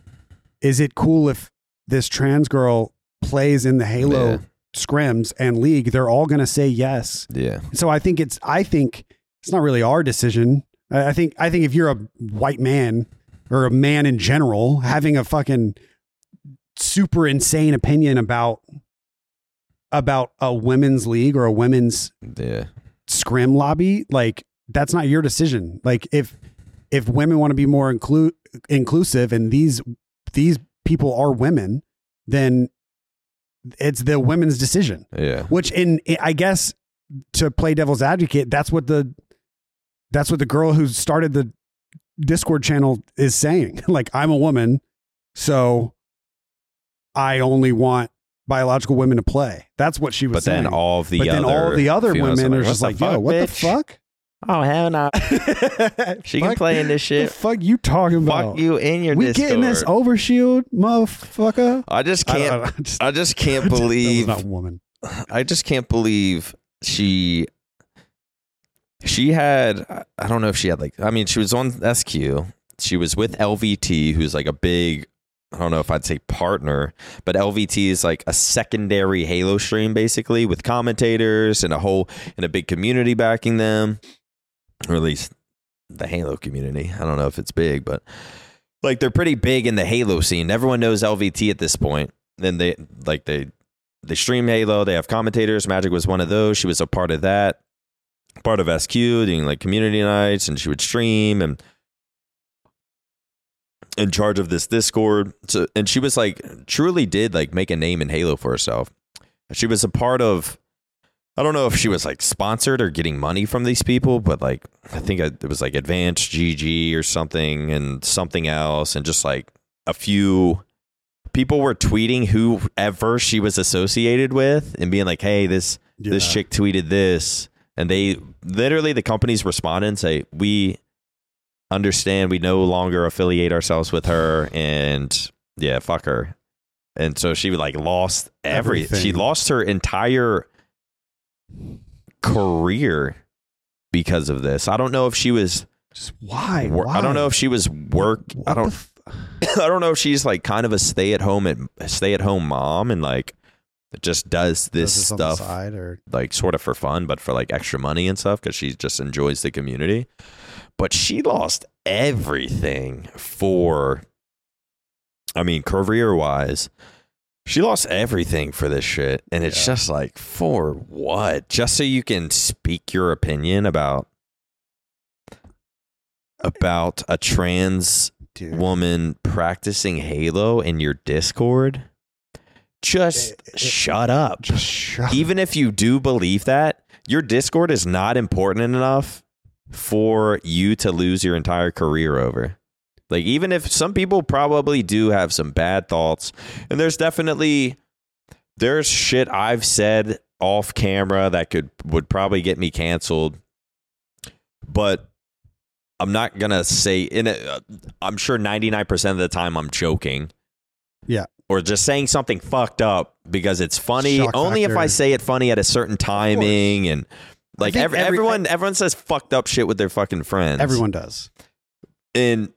is it cool if this trans girl plays in the Halo Yeah. scrims and league they're all going to say yes. yeah. So I think it's I think it's not really our decision. I I think I think if you're a white man or a man in general having a fucking super insane opinion about about a women's league or a women's Yeah. scrim lobby, like that's not your decision. Like if if women want to be more inclu- inclusive and these these people are women, then it's the women's decision Yeah. which in I guess to play devil's advocate, that's what the that's what the girl who started the Discord channel is saying. like I'm a woman, so I only want biological women to play. That's what she was But saying. then all of the but other then all the other women are "What just like, yo, fuck, what the fuck? Oh hell no! She can Fuck- play in this shit. The fuck you talking about? Fuck you in your we Discord. getting this overshield, motherfucker. I just can't. don't- I just- I just can't believe. not woman. I just can't believe she. She had. I don't know if she had like. I mean, she was on SQ. She was with LVT, who's like a big. I don't know if I'd say partner, but LVT is like a secondary Halo stream, basically, with commentators and a whole and a big community backing them, or at least the Halo community. I don't know if it's big, but like they're pretty big in the Halo scene. Everyone knows LVT at this point. Then they like they they stream Halo. They have commentators. Magic was one of those. She was a part of that, part of SQ doing like community nights, and she would stream and in charge of this Discord. So, and she was like, truly did like make a name in Halo for herself. She was a part of. I don't know if she was like sponsored or getting money from these people, but like I think it was like Advanced GG or something and something else, and just like a few people were tweeting whoever she was associated with and being like, "Hey, this this chick tweeted this," and they literally the companies respond and say, "We understand. We no longer affiliate ourselves with her, and yeah, fuck her." And so she like lost everything. She lost her entire career because of this. I don't know if she was. Just why? wor- I don't know if she was work. I don't. f- I don't know if she's like kind of a stay at home at stay at home mom and like just does this Does the stuff or like sort of for fun, but for like extra money and stuff because she just enjoys the community. But she lost everything for, I mean, career wise, she lost everything for this shit. And it's Yeah. just like, for what? Just so you can speak your opinion about about a trans dude. woman practicing Halo in your Discord? Just It- it- shut up. Just shut. Even if you do believe that, your Discord is not important enough for you to lose your entire career over. Like, even if some people probably do have some bad thoughts, and there's definitely there's shit I've said off camera that could would probably get me canceled, but I'm not gonna say in it. Uh, I'm sure 99% of the time I'm joking. Yeah. Or just saying something fucked up because it's funny. Shock Only if I say it funny at a certain timing and like every, every- everyone everyone says fucked up shit with their fucking friends. Everyone does. and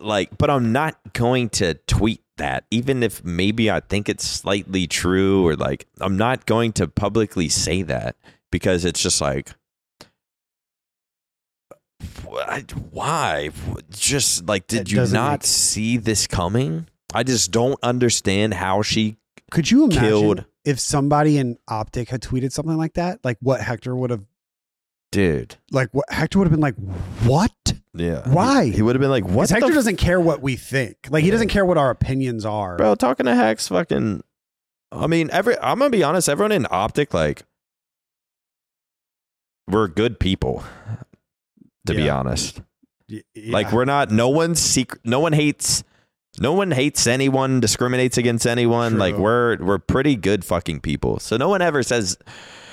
like but I'm not going to tweet that even if maybe I think it's slightly true or like I'm not going to publicly say that because it's just like why just like did you not make- see this coming I just don't understand how she Could you imagine Killed. if somebody in OpTic had tweeted something like that? Like what Hector would have dude like what Hector would have been like, what? yeah Why? he, he would have been like what Because Hector the doesn't care what we think. Like he doesn't care what our opinions are. bro talking to hacks fucking i mean every i'm gonna be honest everyone in OpTic like we're good people to be Yeah. honest Y- yeah. like we're not no one's secret no one hates no one hates anyone discriminates against anyone True. like we're we're pretty good fucking people so no one ever says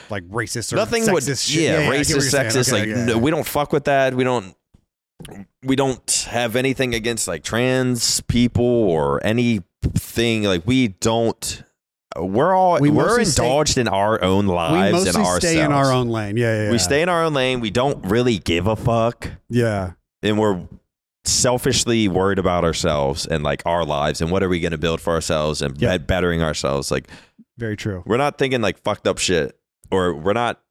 like racist or nothing sexist would shit. yeah, get racist sexist Okay, like yeah. no, we don't fuck with that we don't we don't have anything against like trans people or anything like we don't we're all We are mostly stay- indulged in our own lives and ourselves stay in our own lane. Yeah, yeah, yeah. we stay in our own lane we don't really give a fuck Yeah, and we're selfishly worried about ourselves and like our lives and what are we going to build for ourselves and Yeah. bettering ourselves like very true. we're not thinking like fucked up shit or we're not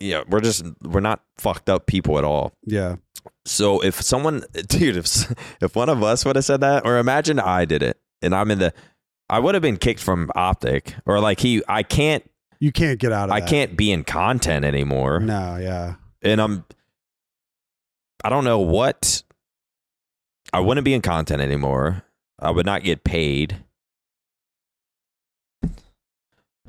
yeah we're just we're not fucked up people at all. Yeah, so if someone dude if if one of us would have said that or imagine i did it and i'm in the i would have been kicked from OpTic or like he i can't you can't get out of. i that. can't be in content anymore. No, yeah, and i'm i don't know what i wouldn't be in content anymore. I would not get paid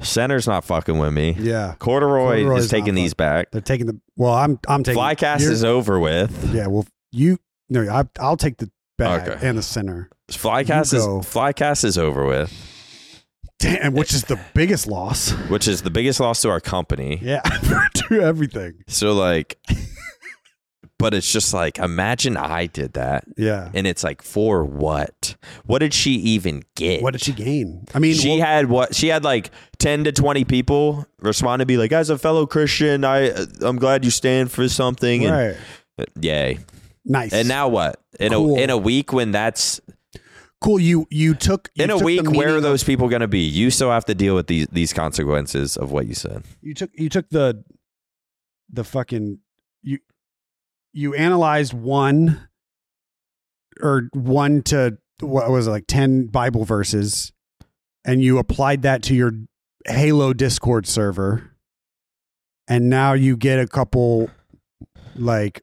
CENTR's not fucking with me yeah. CordaRoy, CordaRoy's is taking not these back They're taking the. Well, I'm. I'm taking. Flycast you're- is over with Yeah. Well, you. No, I, I'll take the bag Okay. and the CENTR. Flycast You is go. Flycast is over with Damn, which is the biggest loss. which is the biggest loss to our company Yeah, to everything. so like but it's just like imagine i did that Yeah. and it's like for what what did she even get What did she gain? I mean, she well, had what she had like 10 to 20 people respond to be like as a fellow christian i uh, i'm glad you stand for something and right. Uh, yay Nice. and now what in Cool. a in a week when that's cool. You you took you in a took week where are those people going to be you still have to deal with these these consequences of what you said you took you took the the fucking you you analyzed one or one to what was it like 10 bible verses and you applied that to your halo discord server and now you get a couple like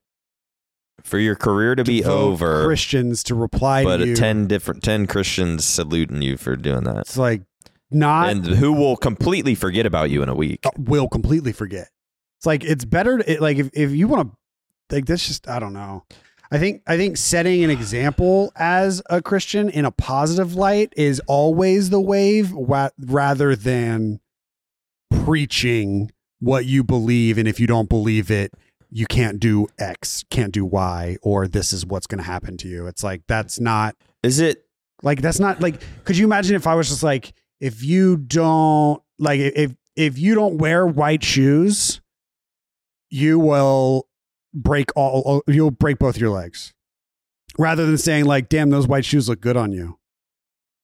for your career to be over, Christians to reply but to you. ten different ten Christians saluting you for doing that, it's like not and who will completely forget about you in a week. Uh, will completely forget. It's like it's better to, it, like if, if you want to like that's just I don't know. I think I think setting an example as a Christian in a positive light is always the wave wa- rather than preaching what you believe and if you don't believe it you can't do X, can't do Y or this is what's going to happen to you. It's like that's not Is it? like that's not like could you imagine if I was just like if you don't like if if you don't wear white shoes you will break all you'll break both your legs rather than saying like damn those white shoes look good on you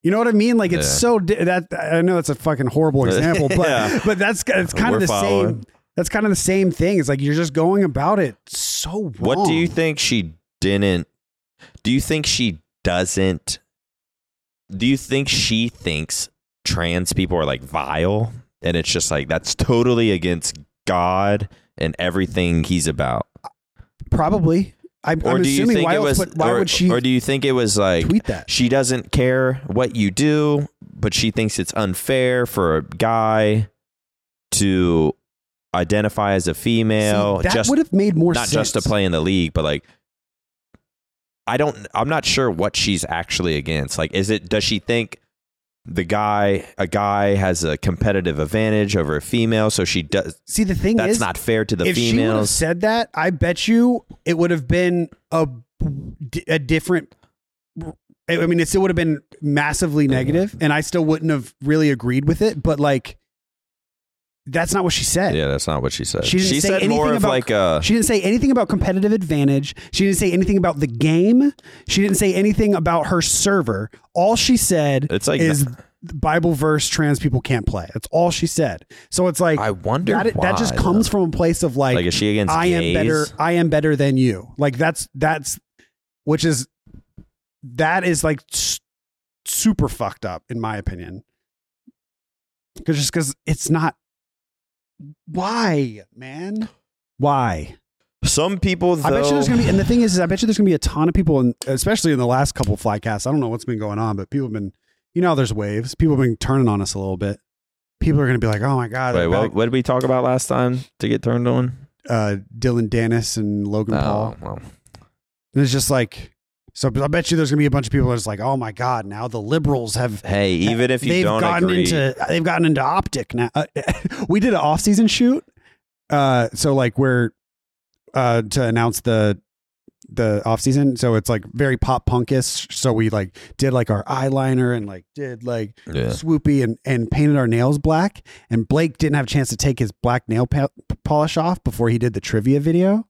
you know what I mean? Like it's Yeah. so that I know that's a fucking horrible example, but Yeah. but that's it's kind We're of the following. same. That's kind of the same thing. It's like you're just going about it so wrong. What do you think she didn't? Do you think she doesn't? Do you think she thinks trans people are like vile, and it's just like that's totally against God and everything He's about? Probably. I, Or I'm do you assuming think why it was? would, why or, would she or do you think it was like tweet that? she doesn't care what you do, but she thinks it's unfair for a guy to identify as a female, See, that just would have made more sense. not sense. just to play in the league, but like I don't I'm not sure what she's actually against. Like is it does she think the guy a guy has a competitive advantage over a female so she does See, the thing that's is, not fair to the if she would have females. said that, I bet you it would have been a a different. I mean, it still would have been massively negative, and I still wouldn't have really agreed with it. But like, that's not what she said. yeah, that's not what she said. She didn't say said more anything of about- like a She didn't say anything about competitive advantage. She didn't say anything about the game. She didn't say anything about her server. All she said It's like- is Bible verse trans people can't play. That's all she said. So it's like I wonder that, that just comes though. from a place of like, like is she against I am better. I am better than you. Like that's that's which is that is like super fucked up in my opinion. Because just because it's not. Why, man? Why? Some people though I bet you there's gonna be, and the thing is, is I bet you there's gonna be a ton of people, and especially in the last couple of Flycasts. I don't know what's been going on, but people have been, you know, there's waves. People have been turning on us a little bit. People are gonna be like, "Oh my god!" Wait, what, what did we talk about last time to get turned on? Uh, Dillon Danis and Logan Paul. Oh, well. And it's just like, so I bet you there's gonna be a bunch of people that's like, "Oh my god!" Now the liberals have. Hey, even if you they've don't gotten agree, into they've gotten into OpTic now. Uh, we did an off season shoot, uh, so like we're uh to announce the the off season, so it's like very pop punkish. So we like did like our eyeliner and like did like yeah. swoopy and and painted our nails black. And Blake didn't have a chance to take his black nail pa- polish off before he did the trivia video.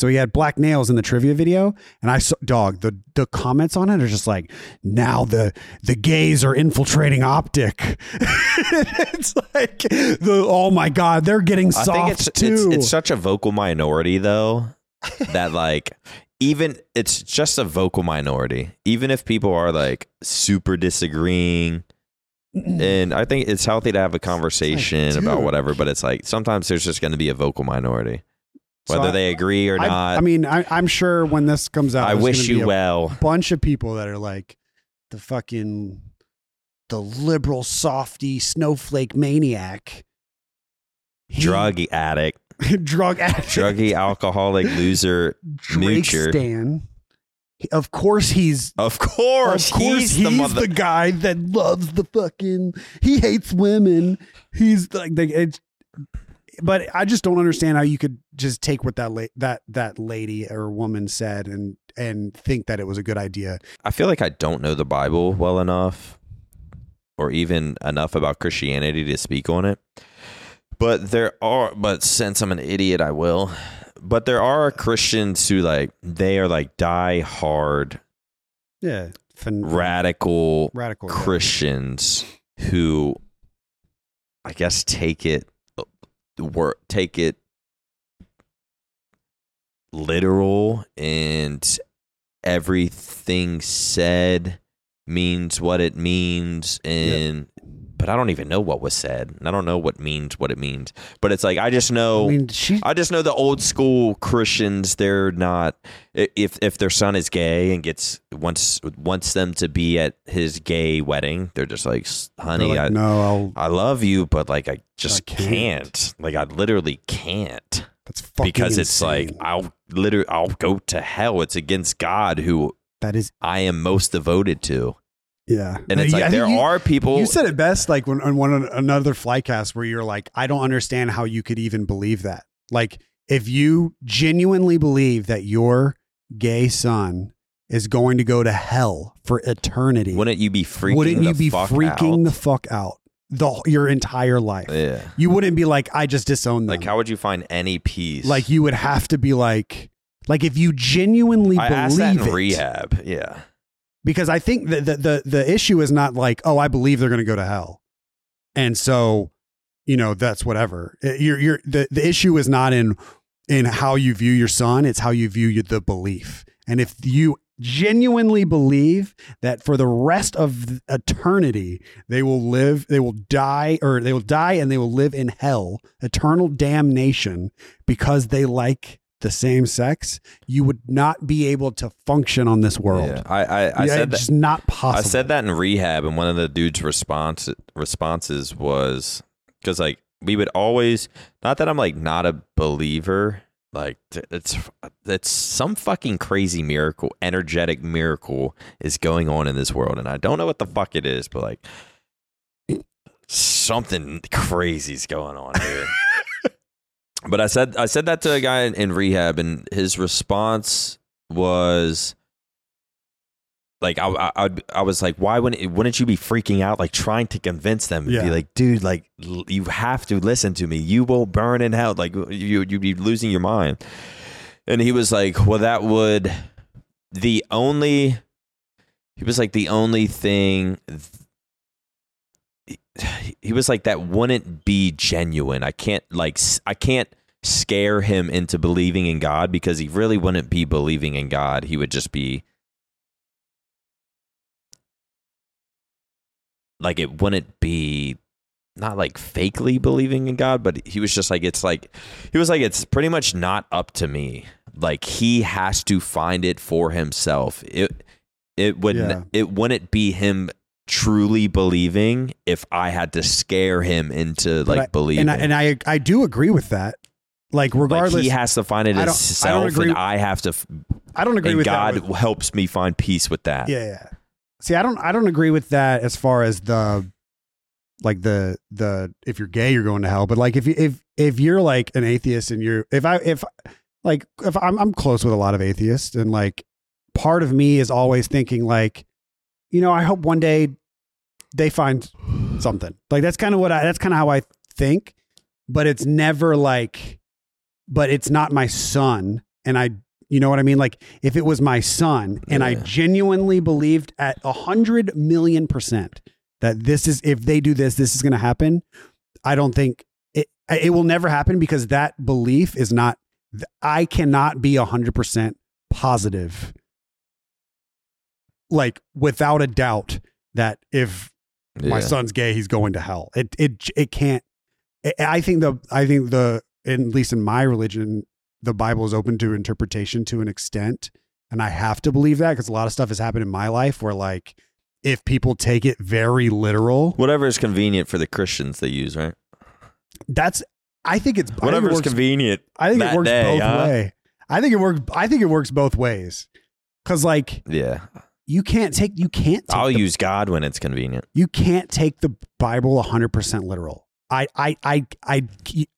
So he had black nails in the trivia video, and I saw dog the the comments on it are just like now the the gays are infiltrating OpTic. it's like the oh my god they're getting I soft think it's, too. it's it's such a vocal minority though that like even it's just a vocal minority. Even if people are like super disagreeing, and I think it's healthy to have a conversation about whatever. But it's like sometimes there's just going to be a vocal minority, whether I- they agree or I, not. I mean I, I'm sure when this comes out, I wish you a well. bunch of people that are like the fucking the liberal softy snowflake maniac. He- addict, drug addict, druggy alcoholic loser. Drake moocher. Stan. Of course he's Of course, of course he's, he's, the the, mother. guy that loves the fucking he hates women. He's like the it's but I just don't understand how you could just take what that la- that that lady or woman said and and think that it was a good idea. I feel like I don't know the Bible well enough or even enough about Christianity to speak on it. But there are but since I'm an idiot I will. But there are Christians who like they are like die hard Yeah. Fin- radical radical Christians who I guess take it work take it literal and everything said means what it means and but I don't even know what was said. And I don't know what means what it means. But it's like I just know I mean, she. I just know the old school Christians. They're not if if their son is gay and gets wants wants them to be at his gay wedding. They're just like, honey, like, I no, I'll. I love you, but like I just I can't. can't. Like I literally can't That's fucking because it's like. I'll literally I'll go to hell. It's against God who that is. I am most devoted to. Yeah, And it's yeah, I like there you- are people You said it best, like when on one another Flycast where you're like, I don't understand how you could even believe that. Like, if you genuinely believe that your gay son is going to go to hell for eternity, wouldn't you be freaking wouldn't you the be fuck freaking out? the fuck out the your entire life? yeah. You wouldn't be like, I just disown them. Like how would you find any peace? Like you would have to be like, like if you genuinely I believe asked that in it, rehab. Yeah. Because I think that the, the the issue is not like, oh, I believe they're going to go to hell, and so you know that's whatever. It- You're, you're the the issue is not in in how you view your son; it's how you view the belief. And if you genuinely believe that for the rest of eternity they will live, they will die, or they will die and they will live in hell, eternal damnation, because they like the same sex, you would not be able to function on this world. Yeah. I I, I Yeah, said it's that. not possible. I said that in rehab, and one of the dude's response responses was because like we would always not that I'm like not a believer, like it's it's some fucking crazy miracle, energetic miracle is going on in this world, and I don't know what the fuck it is, but like something crazy's going on here. but I said I said that to a guy in, in rehab, and his response was like I, I I'd- I was like, why wouldn't wouldn't you be freaking out, like trying to convince them and Yeah. be like, dude, like l- you have to listen to me. You will burn in hell. Like you you'd be losing your mind. And he was like, well, that would the only. He was like the only thing. He was like that wouldn't be genuine. I can't like I can't scare him into believing in God because he really wouldn't be believing in God. He would just be like it wouldn't be not like fakely believing in God, but he was just like it's like he was like it's pretty much not up to me. Like he has to find it for himself. It it would Yeah. it wouldn't be him truly believing if I had to scare him into But like I- believing. and I, and I I do agree with that. Like like regardless, he has to find it I I don't himself, agree- and I have to. I don't agree with God that. helps me find peace with that. yeah, yeah. See, I don't I don't agree with that as far as the like the the if you're gay you're going to hell, but like if you if if you're like an atheist and you're if I if like if I'm I'm close with a lot of atheists and like part of me is always thinking like you know I hope one day they find something like that's kind of what I that's kind of how I think, but it's never like but it's not my son and I you know what I mean? Like if it was my son and I genuinely believed at a hundred million percent that this is if they do this, this is going to happen. I don't think it it will never happen because that belief is not. I cannot be a hundred percent positive, like without a doubt that if my son's gay, he's going to hell. It it it can't. I- I think the I think the at least in my religion, the Bible is open to interpretation to an extent, and I have to believe that because a lot of stuff has happened in my life where like if people take it very literal, Whatever is convenient for the Christians they use, right? that's I think it's I think it Whatever is works- convenient. I think it works day, both huh? way. I think it works. I think it works both ways. Cause like Yeah, you can't take you can't take I'll the use God when it's convenient. you can't take the Bible 100% literal. I, I, I, I,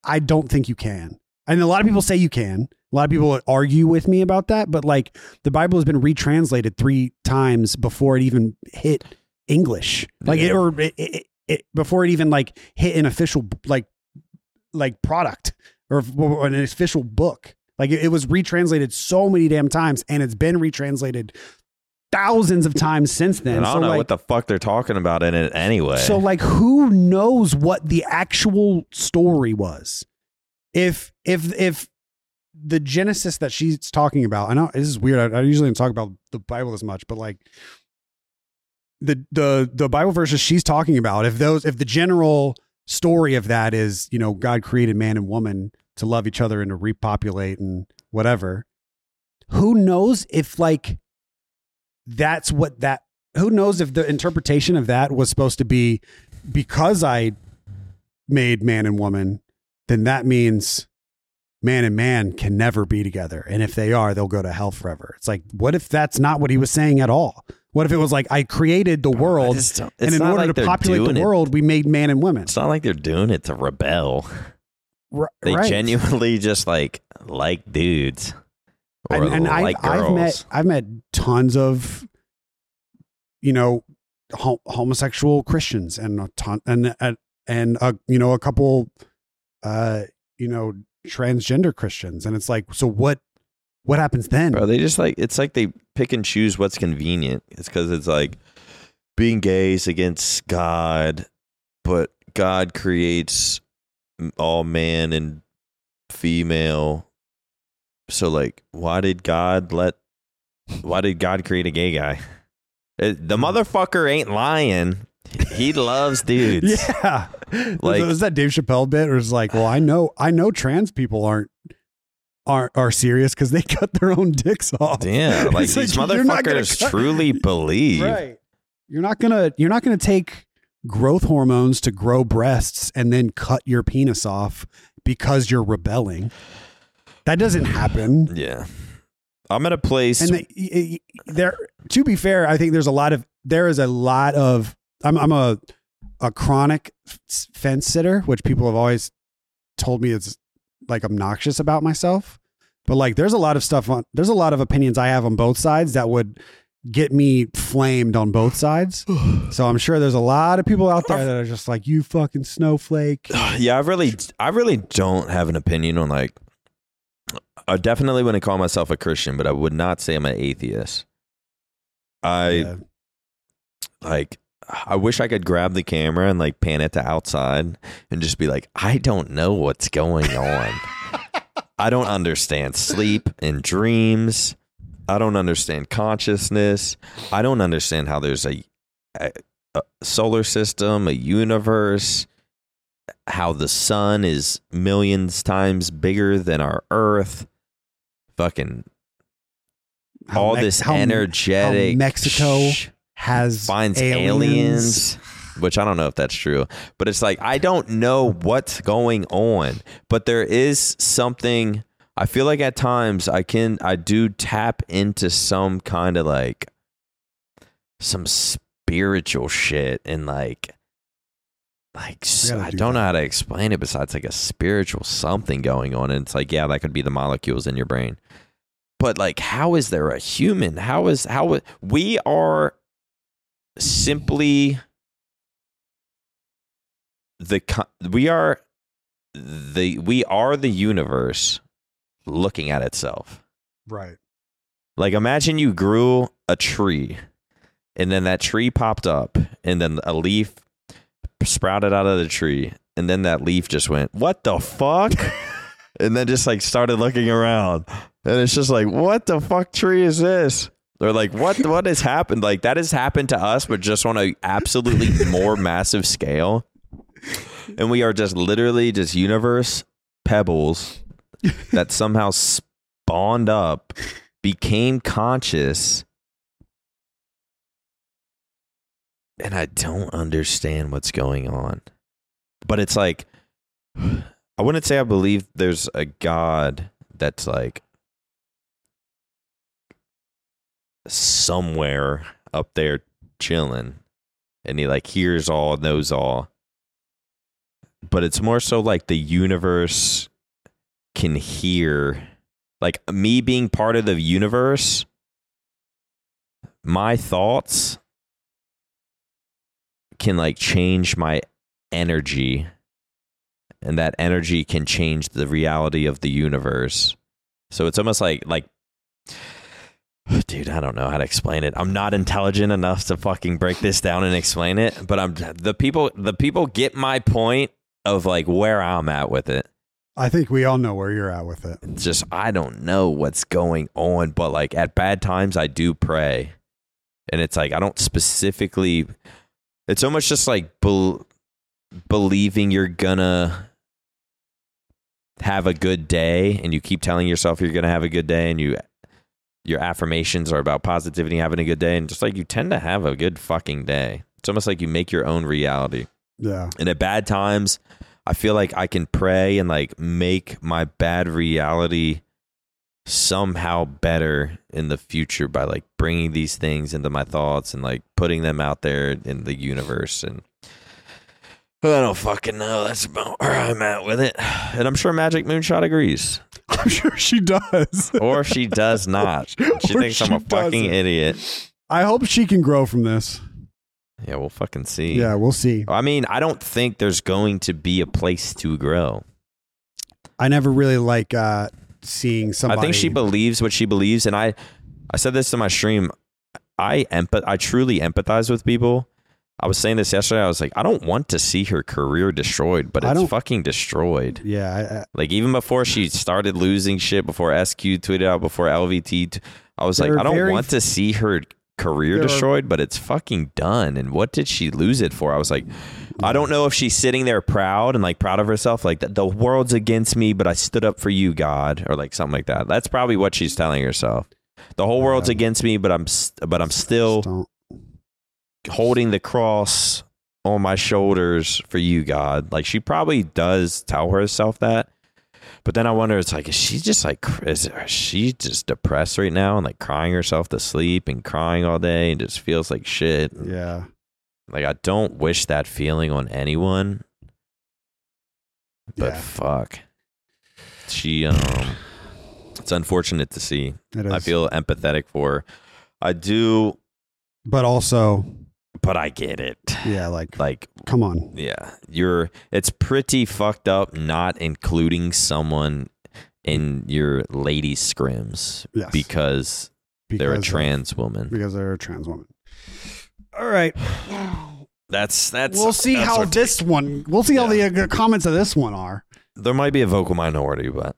I don't think you can. And a lot of people say you can. A lot of people argue with me about that, but like the Bible has been retranslated three times before it even hit English. Like it, Yeah. or it, it, it, before it even like hit an official like like product or, or an official book. Like it, it was retranslated so many damn times, and it's been retranslated thousands of times since then. And I don't know like, what the fuck they're talking about in it anyway. so like who knows what the actual story was? If if if the Genesis that she's talking about, I know this is weird. I, I usually don't talk about the Bible as much, but like the the the Bible verses she's talking about, if those if the general story of that is, you know, God created man and woman to love each other and to repopulate and whatever, who knows if like that's what that who knows if the interpretation of that was supposed to be because I made man and woman, then that means man and man can never be together. And if they are, they'll go to hell forever. It's like, what if that's not what he was saying at all? What if it was like, I created the world, and in order like to populate the it- world, we made man and women? It's not like they're doing it to rebel. R- They right. genuinely just like like dudes and, and like I've. I've met I've met tons of you know ho- homosexual Christians and a ton and and, and uh, you know a couple uh you know transgender Christians and it's like so what what happens then Bro, they just like it's like they pick and choose what's convenient. It's because it's like being gay is against God, but God creates all man and female. So like, why did God let? Why did God create a gay guy? It- the motherfucker ain't lying. He loves dudes. yeah Like- is that Dave Chappelle bit or is like well I know I know trans people aren't aren't are serious because they cut their own dicks off Yeah, like It's these gonna motherfuckers cut- truly believe. Right. You're not gonna you're not gonna take growth hormones to grow breasts and then cut your penis off because you're rebelling. That doesn't happen. Yeah. I'm at a place. And the, y- y- there, to be fair, I think there's a lot of there is a lot of I'm I'm a a chronic fence sitter, which people have always told me is like obnoxious about myself. But like, there's a lot of stuff on there's a lot of opinions I have on both sides that would get me flamed on both sides. so I'm sure there's a lot of people out there that are just like, you fucking snowflake. yeah, I really, I really don't have an opinion on like. I definitely wouldn't call myself a Christian, but I would not say I'm an atheist. I Yeah. like. I wish I could grab the camera and like pan it to outside and just be like, I don't know what's going on. I don't understand sleep and dreams. I don't understand consciousness. I don't understand how there's a, a, a solar system, a universe, how the sun is millions times bigger than our earth. Fucking How all Mex- this energetic how Mexico sh- has finds aliens. aliens. which I don't know if that's true, but it's like I don't know what's going on, but there is something. I feel like at times I can I do tap into some kind of like some spiritual shit and like like s- I do don't know how to explain it besides like a spiritual something going on and it's like yeah that could be the molecules in your brain. But like how is there a human? How is how we are simply the we are the we are the universe looking at itself. Right. like imagine you grew a tree and then that tree popped up and then a leaf sprouted out of the tree and then that leaf just went what the fuck? And then just like started looking around. And it's just like what the fuck tree is this? Or like what what has happened? Like that has happened to us but just on a absolutely more massive scale. And we are just literally just universe pebbles that somehow spawned up became conscious and I don't understand what's going on. But it's like I wouldn't say I believe there's a god that's like somewhere up there chilling and he like hears all knows all but it's more so like the universe can hear like me being part of the universe my thoughts can like change my energy and that energy can change the reality of the universe so it's almost like like dude i don't know how to explain it i'm not intelligent enough to fucking break this down and explain it but i'm the people the people get my point of like where i'm at with it I think we all know where you're at with it. it's just I don't know what's going on, but like at bad times I do pray. and it's like I don't specifically. It's almost just like bel believing you're gonna have a good day, and you keep telling yourself you're gonna have a good day, and you your affirmations are about positivity, having a good day, and just like you tend to have a good fucking day. It's almost like you make your own reality. Yeah. And at bad times, I feel like I can pray and like make my bad reality somehow better in the future by like bringing these things into my thoughts and like putting them out there in the universe and I don't fucking know. That's about where I'm at with it. And I'm sure Magic Moonshot agrees. I'm sure she does. Or she does not. She thinks I'm a fucking doesn't. idiot. I hope she can grow from this. Yeah, we'll fucking see. Yeah, we'll see. I mean, I don't think there's going to be a place to grow. I never really like uh seeing somebody. I think she believes what she believes, and I, I said this in my stream. I empath. I truly empathize with people. I was saying this yesterday. I was like, I don't want to see her career destroyed, but it's fucking destroyed. Yeah, I, I, Like even before she started losing shit, before SQ tweeted out, before LVT, I was like, I don't want to see her career destroyed, but it's fucking done. And what did she lose it for? I was like, I don't know if she's sitting there proud and like proud of herself, like the, the world's against me, but I stood up for you, God, or like something like that. That's probably what she's telling herself. The whole world's Yeah. against me, but I'm but I'm still holding the cross on my shoulders for you, God. Like she probably does tell herself that. But then I wonder, it's like, is she just like, is, she just depressed right now and like crying herself to sleep and crying all day and just feels like shit? Yeah. Like, I don't wish that feeling on anyone, but Yeah. fuck. She, um, it's unfortunate to see. I feel empathetic for her. I do, but also, but I get it. yeah, like, Like, come on. Yeah, you're. It's pretty fucked up not including someone in your lady scrims Yes. because they're a Because of- trans woman. because they're a trans woman. All right. That's that's. we'll see that's how this one. We'll see how the uh, comments of this one are. there might be a vocal minority, but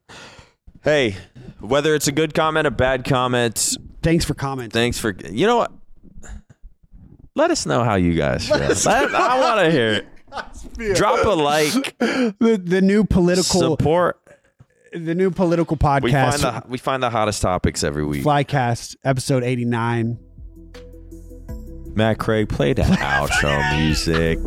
hey, whether it's a good comment, a bad comment, Thanks for commenting. thanks for. You know what? Let us know how you guys feel. Let- I want to hear it. Drop a like. the the new political Support. the new political We find podcast the we find the hottest topics every week. Flycast episode 89. Matt Craig, play the outro music.